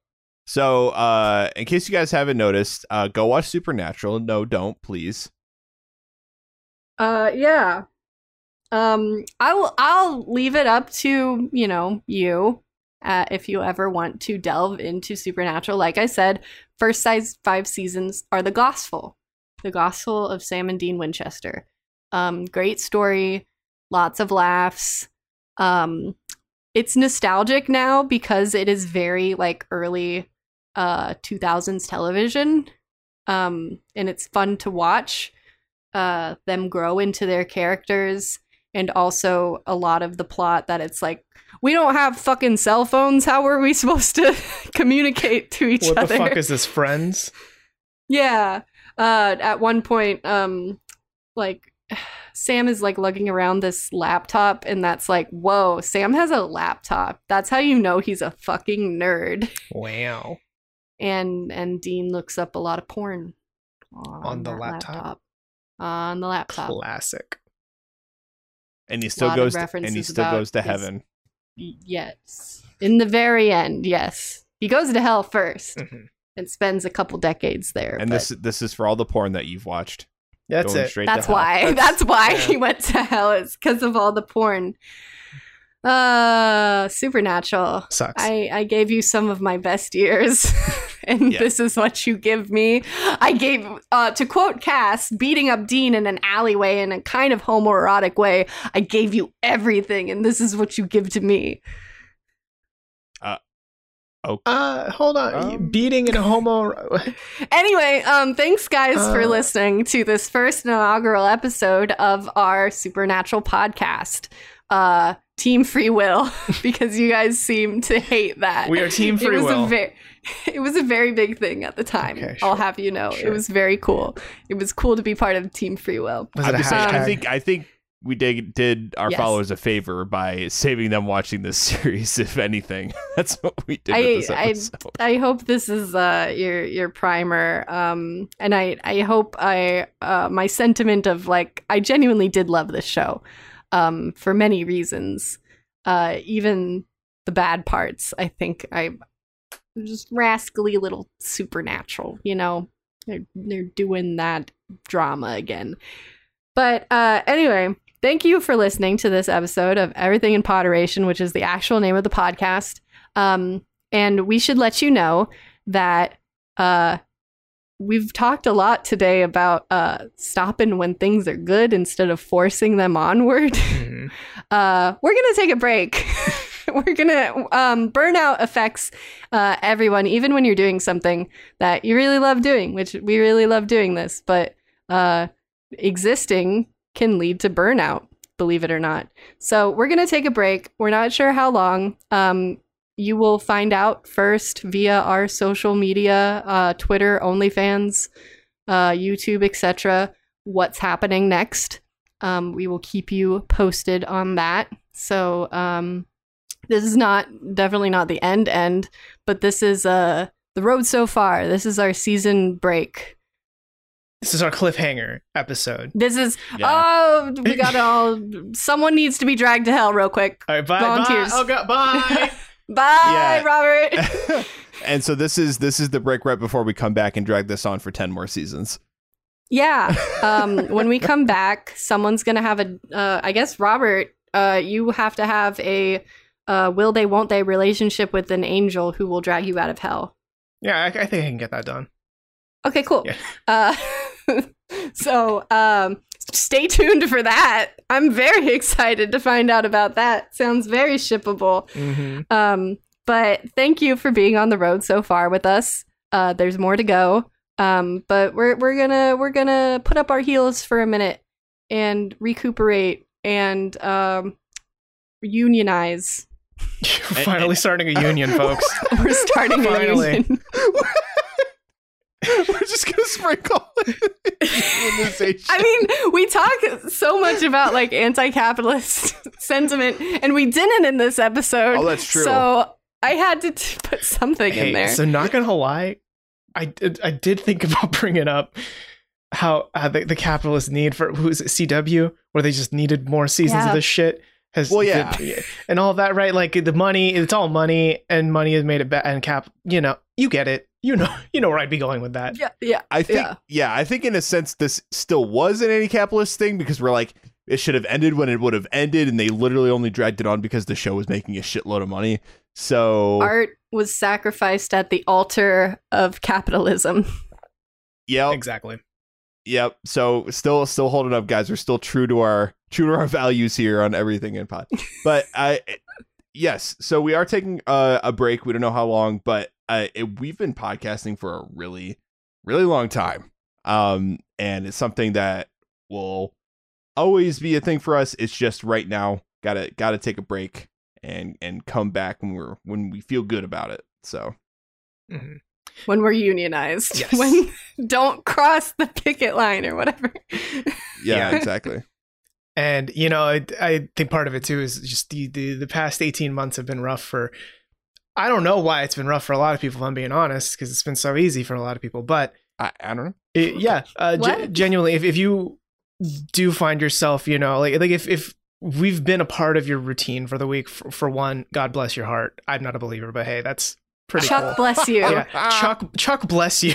So, uh, in case you guys haven't noticed, uh, go watch Supernatural. No, don't, please. Uh yeah. Um I will I'll leave it up to, you know, you uh, if you ever want to delve into Supernatural. Like I said, first size five seasons are the gospel, the gospel of Sam and Dean Winchester. Um, great story, lots of laughs. Um, it's nostalgic now because it is very like early uh 2000s television um and it's fun to watch uh them grow into their characters and also a lot of the plot that it's like we don't have fucking cell phones how are we [laughs] supposed to [laughs] communicate to each other? what the fuck is this, friends? yeah. Uh, at one point, um, like [sighs] Sam is like lugging around this laptop, and that's like, whoa, Sam has a laptop. That's how you know he's a fucking nerd. Wow. And and Dean looks up a lot of porn on, On the that laptop? On the laptop. Classic. And he still goes to, and he still goes to heaven. Y- Yes. In the very end, yes. He goes to hell first Mhm. and spends a couple decades there. And but- this this is for all the porn that you've watched. That's going it. straight That's to hell. why. [laughs] That's- That's, why yeah. he went to hell. It's because of all the porn. Uh, Supernatural. Sucks. I I gave you some of my best years, [laughs] and Yeah. this is what you give me. I gave, uh, to quote Cass, beating up Dean in an alleyway in a kind of homoerotic way. I gave you everything, and this is what you give to me. Uh, hold on. Um, Beating in a homo. [laughs] Anyway, um, thanks guys for Uh. listening to this first inaugural episode of our Supernatural podcast. Uh, Team Free Will, [laughs] because you guys seem to hate that. we are team it free was will. a very, [laughs] it was a very big thing at the time. Okay, I'll have you know, Sure. it was very cool. It was cool to be part of Team Free Will. Was I'm it a just I think I think we did did our Yes. followers a favor by saving them watching this [laughs] series. If anything, [laughs] that's what we did I- with this I- I hope this is uh, your your primer. Um, and I I hope I uh, my sentiment of like I genuinely did love this show, um, for many reasons. Uh, even the bad parts, I think I just rascally little supernatural. You know, they're they're doing that drama again. But uh, anyway, thank you for listening to this episode of Everything in Potteration, which is the actual name of the podcast. Um, and we should let you know that uh, we've talked a lot today about uh, stopping when things are good instead of forcing them onward. [laughs] Mhm. uh, we're gonna take a break. [laughs] we're gonna um, burnout affects uh, everyone, even when you're doing something that you really love doing, which we really love doing this, but uh, existing can lead to burnout. Believe it or not. So we're gonna take a break. We're not sure how long. Um, you will find out first via our social media, uh, Twitter, OnlyFans, uh, YouTube, etc. What's happening next? Um, we will keep you posted on that. So um, this is not definitely not the end end, but this is uh the road so far. This is our season break. This is our cliffhanger episode. This is Yeah. oh we got all. Someone needs to be dragged to hell real quick. All right, bye. Volunteers. Bye. Oh, God, bye. [laughs] Bye, [laughs] Robert. [laughs] and so this is this is the break right before we come back and drag this on for ten more seasons. Yeah. Um, when we come back, someone's gonna have a. Uh, I guess Robert, uh, you have to have a uh, will they won't they relationship with an angel who will drag you out of hell. yeah, I, I think I can get that done. Okay, cool. Yeah. [laughs] So um, stay tuned for that. I'm very [laughs] excited to find out about that. Sounds very shippable. hmm Um, but thank you for being on the road so far with us. Uh, there's more to go. Um, but we're we're gonna we're gonna put up our heels for a minute and recuperate and um, unionize. [laughs] You're finally starting a union, folks. We're starting a Finally. union. [laughs] We're just gonna sprinkle. [laughs] [laughs] I mean, we talk so much about like anti-capitalist sentiment, and we didn't in this episode. Oh, that's true. So I had to t- put something hey, in there. so not gonna lie, I did, I did think about bringing up how uh, the, the capitalist need for who's it, CW, where they just needed more seasons Yeah. of this shit. Has Well, yeah. and all that, right? Like the money, it's all money, and money has made it bad. And cap, you know, you get it. You know, [laughs] you know where I'd be going with that. yeah, yeah. I think Yeah. yeah. I think in a sense this still was an anti-capitalist thing because we're like it should have ended when it would have ended and they literally only dragged it on because the show was making a shitload of money. So Art was sacrificed at the altar of capitalism. yep, Exactly. yep. So still still holding up, guys. We're still true to our true to our [laughs] values here on everything in pod. But I yes, so we are taking a, a break. We don't know how long, but uh, it, we've been podcasting for a really really long time. Um, and it's something that will always be a thing for us. It's just right now, gotta gotta take a break and and come back when we're when we feel good about it. So Mhm. When we're unionized. [laughs] Yes. When [laughs] don't cross the picket line or whatever. yeah, Yeah. exactly. And you know, I, I think part of it too is just the, the the past eighteen months have been rough for. I don't know why it's been rough for a lot of people. If I'm being honest, because it's been so easy for a lot of people. But I, I don't know. it, yeah, uh, ge- What? genuinely, if if you do find yourself, you know, like like if if we've been a part of your routine for the week, for, for one, God bless your heart. I'm not a believer, but hey, that's pretty Chuck cool. bless you. yeah, Chuck Chuck bless you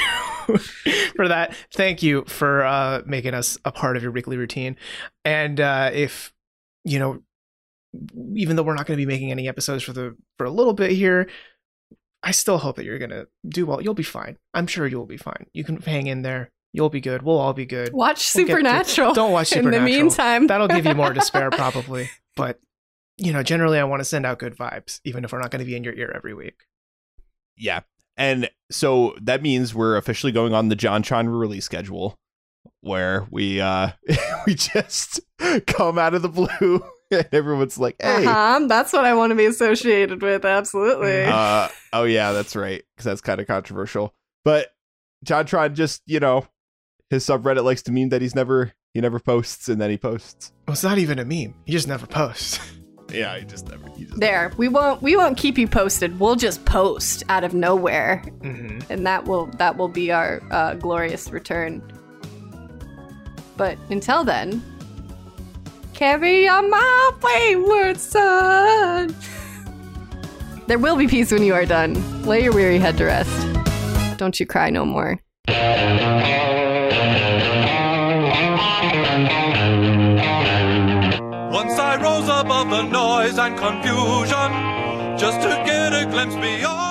[laughs] for that. Thank you for uh, making us a part of your weekly routine. And uh, if you know, even though we're not going to be making any episodes for the for a little bit here, I still hope that you're going to do well. You'll be fine. I'm sure you'll be fine. You can hang in there. You'll be good. We'll all be good. Watch We'll get to- Supernatural. Don't watch Supernatural. [laughs] In the meantime, That'll give you more despair [laughs] probably. But you know, generally I want to send out good vibes, even if we're not going to be in your ear every week. Yeah. And so that means we're officially going on the JonTron release schedule where we uh [laughs] we just come out of the blue and [laughs] everyone's like, "Hey, uh-huh, that's what I want to be associated with. Absolutely. uh oh yeah, that's right cuz that's kind of controversial." But JonTron just, you know, his subreddit likes to meme that he's never he never posts and then he posts. Well, it's not even a meme. He just never posts. [laughs] Yeah, he just never he just there, we won't we won't keep you posted. We'll just post out of nowhere, hmm and that will that will be our uh, glorious return. But until then, carry on my wayward son. There will be peace when you are done. Lay your weary head to rest. Don't you cry no more. Once I rose above the noise and confusion, just to get a glimpse beyond.